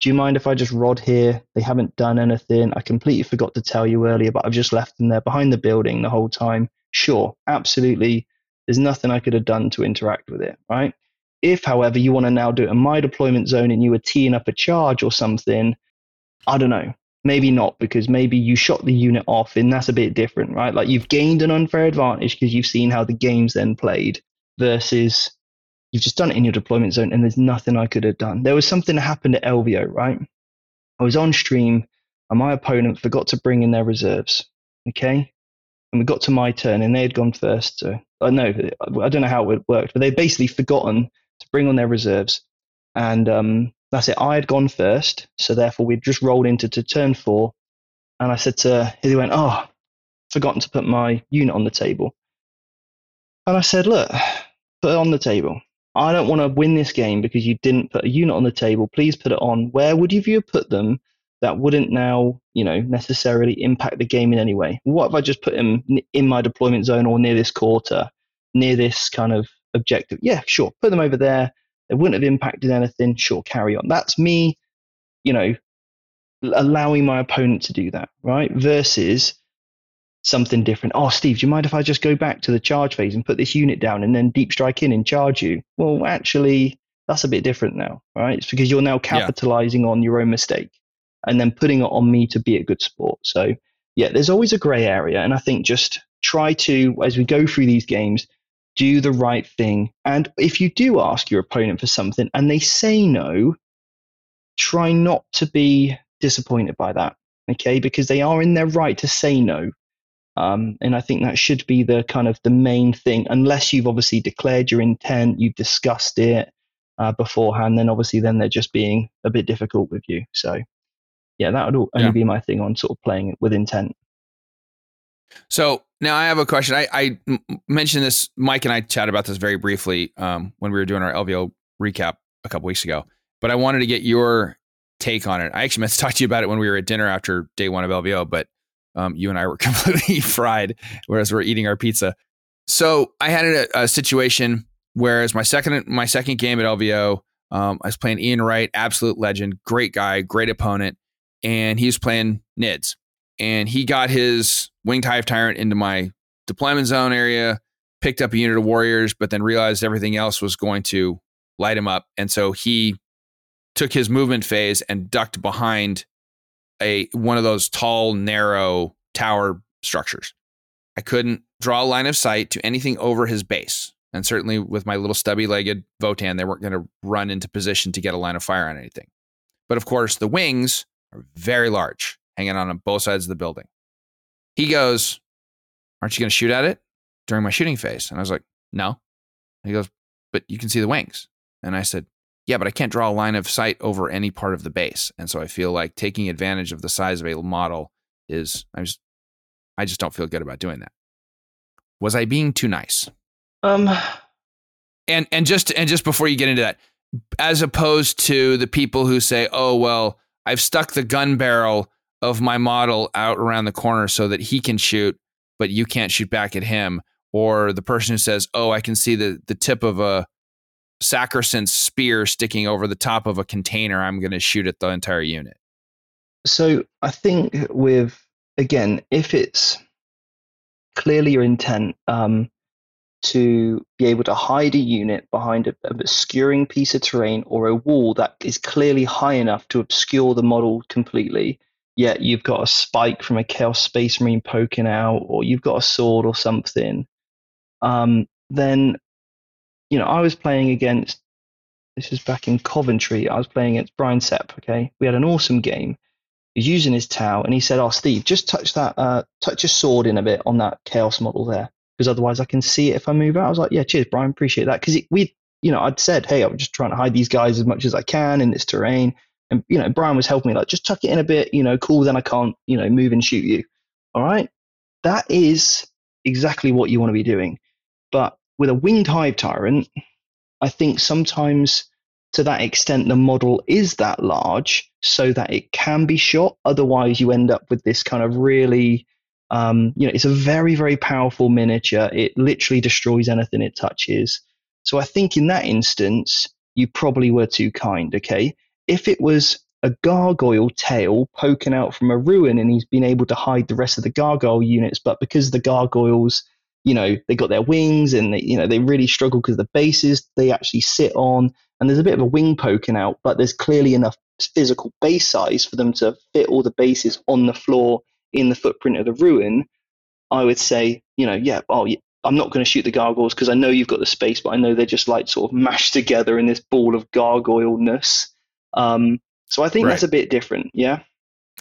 do you mind if I just rod here? They haven't done anything. I completely forgot to tell you earlier, but I've just left them there behind the building the whole time. Sure, absolutely. There's nothing I could have done to interact with it, right? If, however, you want to now do it in my deployment zone and you were teeing up a charge or something, I don't know. Maybe not, because maybe you shot the unit off and that's a bit different, right? Like you've gained an unfair advantage because you've seen how the game's then played versus you've just done it in your deployment zone and there's nothing I could have done. There was something that happened at LVO, right? I was on stream and my opponent forgot to bring in their reserves. Okay. and we got to my turn, and they had gone first. So uh, I know I don't know how it worked, but they'd basically forgotten bring on their reserves, and um, that's it. I had gone first, so therefore we'd just rolled into to turn four, and I said to he went, "Oh, forgotten to put my unit on the table," and I said, "Look, put it on the table." I don't want to win this game because you didn't put a unit on the table. Please put it on. Where would you have put them that wouldn't now, you know, necessarily impact the game in any way? What if I just put him in my deployment zone or near this quarter, near this kind of objective? Yeah, sure. Put them over there. It wouldn't have impacted anything. Sure, carry on. That's me, you know, allowing my opponent to do that, right? Versus something different. Oh, Steve, do you mind if I just go back to the charge phase and put this unit down and then deep strike in and charge you? Well, actually, that's a bit different now, right? It's because you're now capitalizing yeah. on your own mistake and then putting it on me to be a good sport. So, yeah, there's always a gray area. And I think just try to, as we go through these games, do the right thing. And if you do ask your opponent for something and they say no, try not to be disappointed by that. Okay, because they are in their right to say no. Um, and I think that should be the kind of the main thing, unless you've obviously declared your intent, you've discussed it uh, beforehand, then obviously then they're just being a bit difficult with you. So yeah, that would only yeah. be my thing on sort of playing it with intent. So now I have a question. I, I mentioned this, Mike and I chatted about this very briefly um, when we were doing our LVO recap a couple weeks ago, but I wanted to get your take on it. I actually meant to talk to you about it when we were at dinner after day one of LVO, but um, you and I were completely fried, whereas we're eating our pizza. So I had a, a situation whereas my second my second game at LVO, um, I was playing Ian Wright, absolute legend, great guy, great opponent, and he was playing Nids, and he got his winged hive tyrant into my deployment zone area, picked up a unit of warriors, but then realized everything else was going to light him up, and so he took his movement phase and ducked behind a one of those tall, narrow tower structures. I couldn't draw a line of sight to anything over his base. And certainly with my little stubby legged Votann, they weren't going to run into position to get a line of fire on anything. But of course, the wings are very large, hanging on both sides of the building. He goes, Aren't you going to shoot at it during my shooting phase? And I was like, No. He goes, But you can see the wings. And I said, yeah, but I can't draw a line of sight over any part of the base. And so I feel like taking advantage of the size of a model is I just I just don't feel good about doing that. Was I being too nice? Um and and just and just before you get into that, as opposed to the people who say, "Oh, well, I've stuck the gun barrel of my model out around the corner so that he can shoot, but you can't shoot back at him." Or the person who says, "Oh, I can see the the tip of a sacrosanct spear sticking over the top of a container, I'm going to shoot at the entire unit. So I think with again, if it's clearly your intent um, to be able to hide a unit behind a, a obscuring piece of terrain or a wall that is clearly high enough to obscure the model completely, yet you've got a spike from a Chaos Space Marine poking out, or you've got a sword or something, um, then you know, I was playing against, this is back in Coventry, I was playing against Brian Sepp, okay? We had an awesome game. He's using his Tau, and he said, Oh, Steve, just touch that, uh, touch your sword in a bit on that chaos model there, because otherwise I can see it if I move out. I was like, Yeah, cheers, Brian, appreciate that. Because we, you know, I'd said, Hey, I'm just trying to hide these guys as much as I can in this terrain. And, you know, Brian was helping me, like, just tuck it in a bit, you know, cool, then I can't, you know, move and shoot you. All right. That is exactly what you want to be doing. But with a winged hive tyrant, I think sometimes to that extent the model is that large so that it can be shot. Otherwise, you end up with this kind of really, um, you know, it's a very, very powerful miniature. It literally destroys anything it touches. So I think in that instance, you probably were too kind, okay? If it was a gargoyle tail poking out from a ruin and he's been able to hide the rest of the gargoyle units, but because the gargoyles you know they got their wings and they, you know they really struggle because the bases they actually sit on and there's a bit of a wing poking out but there's clearly enough physical base size for them to fit all the bases on the floor in the footprint of the ruin i would say you know yeah oh yeah, i'm not going to shoot the gargoyles because i know you've got the space but i know they're just like sort of mashed together in this ball of gargoyle-ness um, so i think right. that's a bit different yeah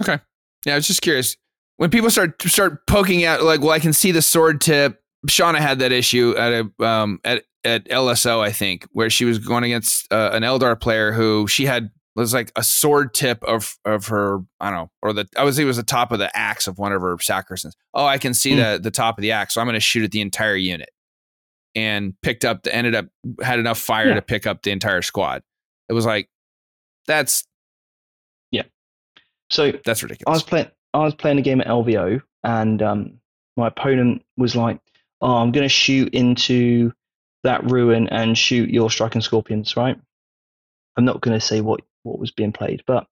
okay yeah i was just curious when people start start poking out, like, well, I can see the sword tip. Shauna had that issue at a um at at LSO, I think, where she was going against uh, an Eldar player who she had was like a sword tip of of her I don't know or the I say it was the top of the axe of one of her sacristans. Oh, I can see mm. the the top of the axe, so I'm going to shoot at the entire unit. And picked up the ended up had enough fire yeah. to pick up the entire squad. It was like that's yeah. So that's ridiculous. I was playing I was playing a game at LVO and um, my opponent was like, "Oh, I'm going to shoot into that ruin and shoot your striking scorpions." Right? I'm not going to say what what was being played. But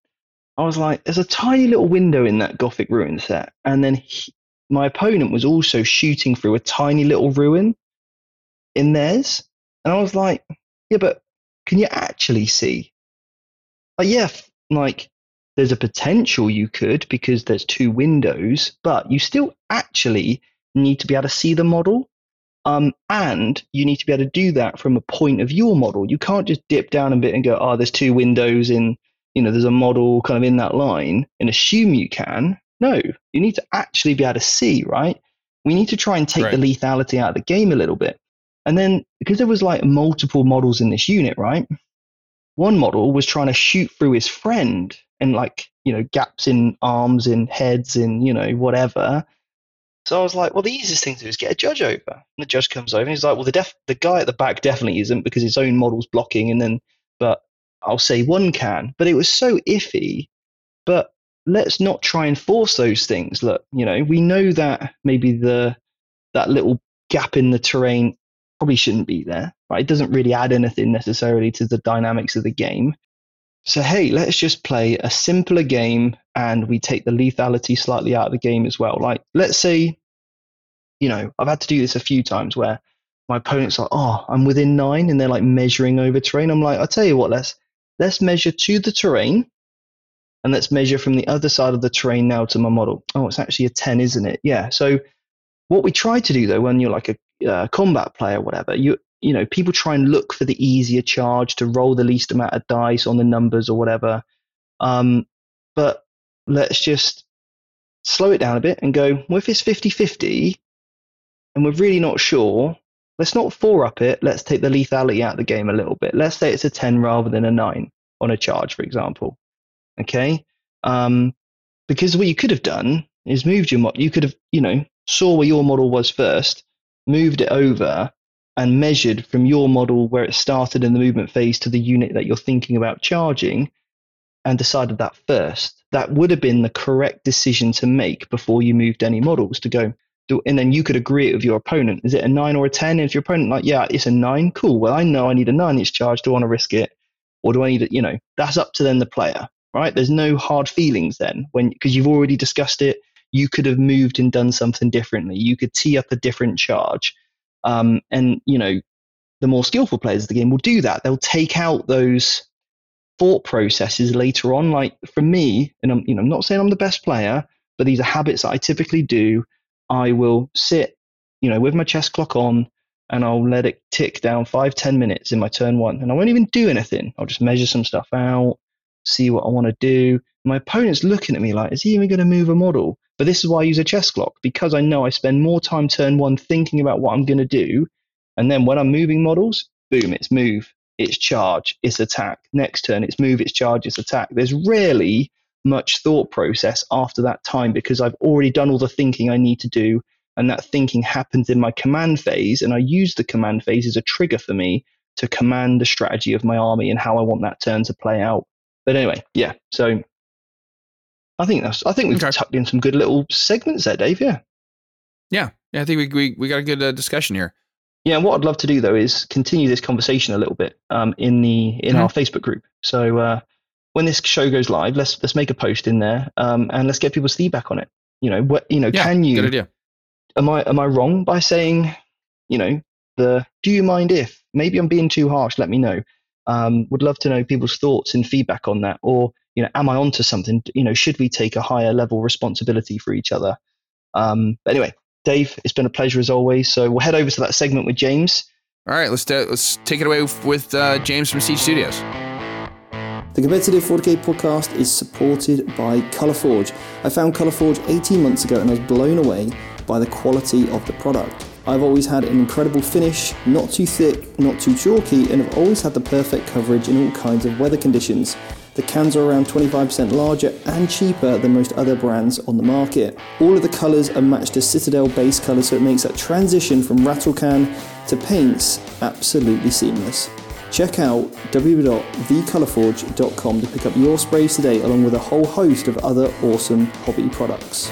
I was like, there's a tiny little window in that Gothic ruin set, and then he, my opponent was also shooting through a tiny little ruin in theirs, and I was like, yeah, but can you actually see? Like, yeah, like there's a potential you could because there's two windows, but you still actually need to be able to see the model. Um, and you need to be able to do that from a point of your model. You can't just dip down a bit and go, oh, there's two windows in, you know, there's a model kind of in that line and assume you can. No, you need to actually be able to see, right? We need to try and take right. the lethality out of the game a little bit. And then because there was like multiple models in this unit, right? One model was trying to shoot through his friend and like, you know, gaps in arms, in heads, in, you know, whatever. So I was like, well, the easiest thing to do is get a judge over. And the judge comes over and he's like, well, the def- the guy at the back definitely isn't because his own model's blocking. And then, but I'll say one can. But it was so iffy. But let's not try and force those things. Look, you know, we know that maybe the that little gap in the terrain probably shouldn't be there. Right? It doesn't really add anything necessarily to the dynamics of the game. So hey, let's just play a simpler game and we take the lethality slightly out of the game as well. Like let's say, you know, I've had to do this a few times where my opponent's like, oh, I'm within nine, and they're like measuring over terrain. I'm like, I'll tell you what, let's let's measure to the terrain, and let's measure from the other side of the terrain now to my model. Oh, it's actually a ten, isn't it? Yeah. So what we try to do though, when you're like a uh, combat player, whatever, you you know, people try and look for the easier charge to roll the least amount of dice on the numbers or whatever. Um, but let's just slow it down a bit and go, well, if it's 50 50 and we're really not sure, let's not four up it. Let's take the lethality out of the game a little bit. Let's say it's a 10 rather than a 9 on a charge, for example. Okay? Um, because what you could have done is moved your. You could have, you know, saw where your model was first, moved it over, and measured from your model where it started in the movement phase to the unit that you're thinking about charging and decided that first. That would have been the correct decision to make before you moved any models to go. And then you could agree it with your opponent. Is it a nine or a 10? And If your opponent, like, yeah, it's a nine, cool. Well, I know I need a nine It's charge. Do I want to risk it? Or do I need it? You know, that's up to then the player, right? There's no hard feelings then when, because you've already discussed it. You could have moved and done something differently. You could tee up a different charge um, and you know, the more skillful players of the game will do that. They'll take out those thought processes later on. Like for me, and I'm you know I'm not saying I'm the best player, but these are habits that I typically do. I will sit, you know, with my chess clock on, and I'll let it tick down five ten minutes in my turn one, and I won't even do anything. I'll just measure some stuff out, see what I want to do. My opponent's looking at me like, is he even going to move a model? But this is why I use a chess clock because I know I spend more time turn one thinking about what I'm going to do. And then when I'm moving models, boom, it's move, it's charge, it's attack. Next turn, it's move, it's charge, it's attack. There's rarely much thought process after that time because I've already done all the thinking I need to do. And that thinking happens in my command phase. And I use the command phase as a trigger for me to command the strategy of my army and how I want that turn to play out. But anyway, yeah. So I think that's. I think we've okay. tucked in some good little segments there, Dave. Yeah. Yeah, yeah. I think we we, we got a good uh, discussion here. Yeah, what I'd love to do though is continue this conversation a little bit um, in the in mm-hmm. our Facebook group. So uh, when this show goes live, let's let's make a post in there um, and let's get people's feedback on it. You know, what you know, yeah, can you? Good idea. Am I am I wrong by saying, you know, the do you mind if maybe I'm being too harsh? Let me know. Um, would love to know people's thoughts and feedback on that, or you know, am I onto something? You know, should we take a higher level responsibility for each other? Um, but anyway, Dave, it's been a pleasure as always. So we'll head over to that segment with James. All right, let's do, let's take it away with uh, James from Siege Studios. The Competitive 4K podcast is supported by Colourforge. I found Colourforge 18 months ago and I was blown away by the quality of the product. I've always had an incredible finish, not too thick, not too chalky, and have always had the perfect coverage in all kinds of weather conditions. The cans are around 25% larger and cheaper than most other brands on the market. All of the colours are matched to Citadel base colours, so it makes that transition from rattle can to paints absolutely seamless. Check out www.thecolourforge.com to pick up your sprays today, along with a whole host of other awesome hobby products.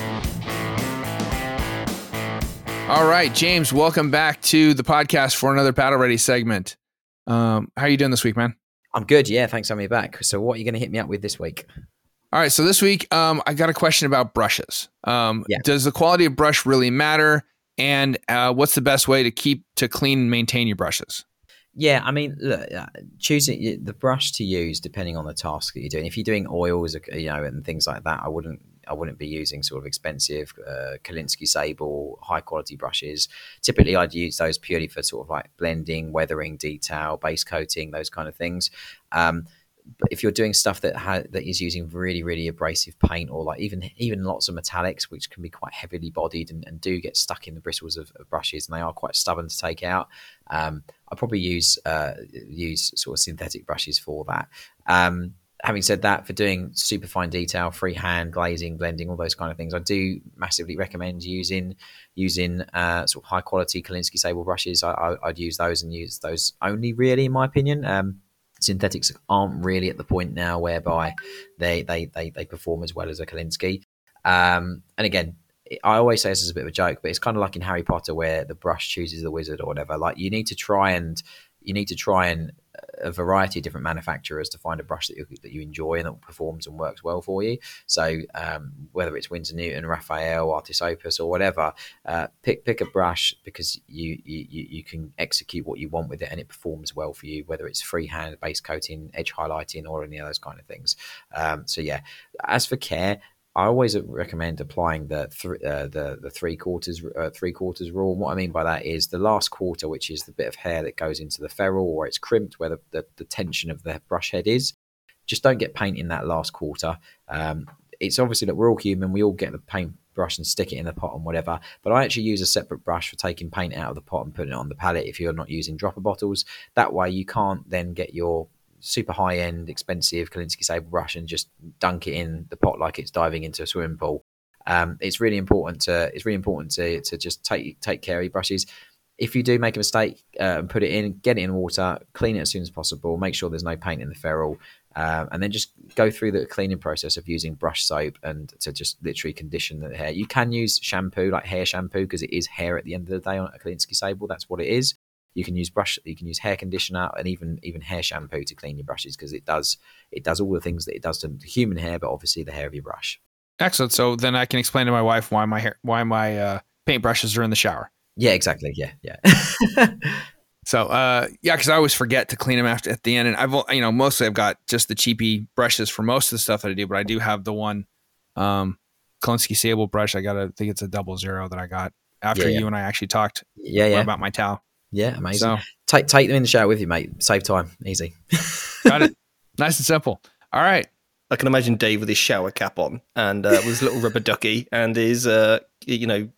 All right, James, welcome back to the podcast for another Battle Ready segment. Um, how are you doing this week, man? I'm good. Yeah, thanks for having me back. So, what are you going to hit me up with this week? All right, so this week um, I got a question about brushes. Um, Yeah. Does the quality of brush really matter? And uh, what's the best way to keep to clean and maintain your brushes? Yeah, I mean, look, uh, choosing the brush to use depending on the task that you're doing. If you're doing oils, you know, and things like that, I wouldn't, I wouldn't be using sort of expensive uh, Kolinsky Sable high quality brushes. Typically, I'd use those purely for sort of like blending, weathering, detail, base coating, those kind of things. Um, but if you're doing stuff that ha- that is using really really abrasive paint or like even even lots of metallics which can be quite heavily bodied and, and do get stuck in the bristles of, of brushes and they are quite stubborn to take out um, i probably use uh, use sort of synthetic brushes for that um, having said that for doing super fine detail freehand glazing blending all those kind of things i do massively recommend using using uh, sort of high quality Kolinsky Sable brushes I, i'd use those and use those only really in my opinion um, synthetics aren't really at the point now whereby they they they, they perform as well as a Kolinsky. Um, and again, I always say this is a bit of a joke, but it's kind of like in Harry Potter where the brush chooses the wizard or whatever. Like you need to try and you need to try and a variety of different manufacturers to find a brush that you, that you enjoy and that performs and works well for you. So um, whether it's Winsor Newton, Raphael, Artis Opus, or whatever, uh, pick pick a brush because you, you you can execute what you want with it and it performs well for you. Whether it's freehand, base coating, edge highlighting, or any of those kind of things. Um, so yeah, as for care. I always recommend applying the th- uh, the the three quarters uh, three quarters rule. And what I mean by that is the last quarter, which is the bit of hair that goes into the ferrule or it's crimped where the, the, the tension of the brush head is. Just don't get paint in that last quarter. Um, it's obviously that we're all human. We all get the paint brush and stick it in the pot and whatever. But I actually use a separate brush for taking paint out of the pot and putting it on the palette if you're not using dropper bottles. That way you can't then get your super high end, expensive Kolinsky Sable brush and just dunk it in the pot like it's diving into a swimming pool. Um, it's really important to it's really important to to just take take care of your brushes. If you do make a mistake uh, and put it in, get it in water, clean it as soon as possible. Make sure there's no paint in the ferrule, um, and then just go through the cleaning process of using brush soap and to just literally condition the hair. You can use shampoo like hair shampoo because it is hair at the end of the day on a Kolinsky Sable. That's what it is you can use brush you can use hair conditioner and even even hair shampoo to clean your brushes because it does it does all the things that it does to human hair but obviously the hair of your brush Excellent. So then I can explain to my wife why my hair, why my uh, paint brushes are in the shower. yeah exactly yeah yeah So uh, yeah, because I always forget to clean them after at the end, and I've you know mostly I've got just the cheapy brushes for most of the stuff that I do, but I do have the one um, Kolinsky Sable brush. I got I think it's a double zero that I got after Yeah, yeah. you and I actually talked yeah yeah about my towel. Yeah amazing So take take them in the shower with you mate save time easy got it. nice and simple. All right. I can imagine Dave with his shower cap on and uh, with his little rubber ducky and his, uh, you know,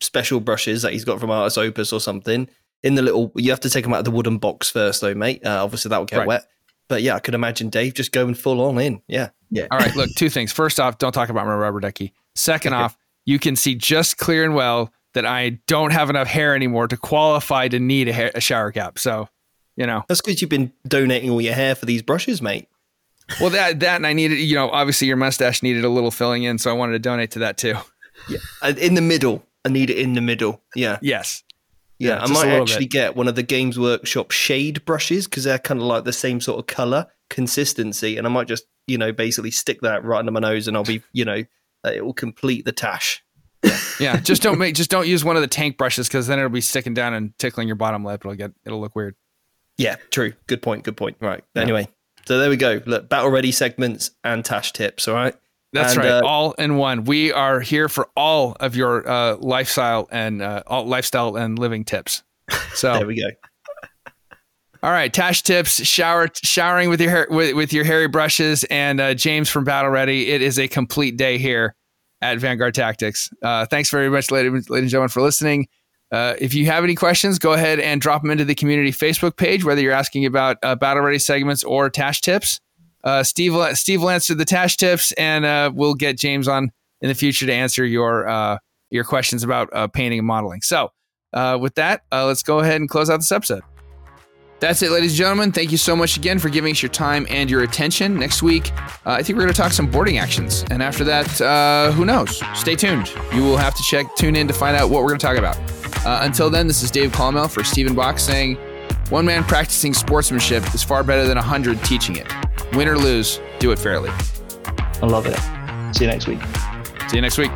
special brushes that he's got from Artis Opus or something. In the little, you have to take them out of the wooden box first, though, mate. Uh, obviously, that will get Right. wet. But yeah, I could imagine Dave just going full on in. Yeah. yeah All right. Look, two things. First off, don't talk about my rubber ducky. Second off, you can see just clear and well that I don't have enough hair anymore to qualify to need a, hair, a shower cap. So, you know, That's because you've been donating all your hair for these brushes, mate. well that that and I needed, you know, obviously your mustache needed a little filling in, so I wanted to donate to that too. Uh, In the middle. I need it in the middle. Yeah. Yes. Yeah. Yeah, I might actually bit. get one of the Games Workshop shade brushes because they're kind of like the same sort of color consistency. And I might just, you know, basically stick that right under my nose and I'll be, you know, uh, it will complete the tash. Yeah. Just don't make just don't use one of the tank brushes because then it'll be sticking down and tickling your bottom lip. It'll get it'll look weird. Yeah, true. Good point. Good point. Right. Yeah. Anyway, so there we go. Look, battle ready segments and Tash tips. All right. That's And, right. uh, all in one. We are here for all of your uh, lifestyle and uh, all lifestyle and living tips. So there we go. All right, Tash tips, shower showering with your hair, with, with your hairy brushes, and uh, James from Battle Ready. It is a complete day here at Vanguard Tactics. Uh, thanks very much, ladies, ladies and gentlemen, for listening. Uh, if you have any questions, go ahead and drop them into the community Facebook page, whether you're asking about uh, Battle Ready segments or Tash tips. Uh, Steve Steve will answer the Tash tips, and uh, we'll get James on in the future to answer your your questions about painting and modeling. So, with that, let's go ahead and close out this episode. That's it, ladies and gentlemen. Thank you so much again for giving us your time and your attention. Next week, uh, I think we're going to talk some boarding actions. And after that, uh, who knows? Stay tuned. You will have to check, tune in to find out what we're going to talk about. Uh, until then, this is Dave Colmel for Stephen Box saying, one man practicing sportsmanship is far better than a hundred teaching it. Win or lose, do it fairly. I love it. See you next week. See you next week.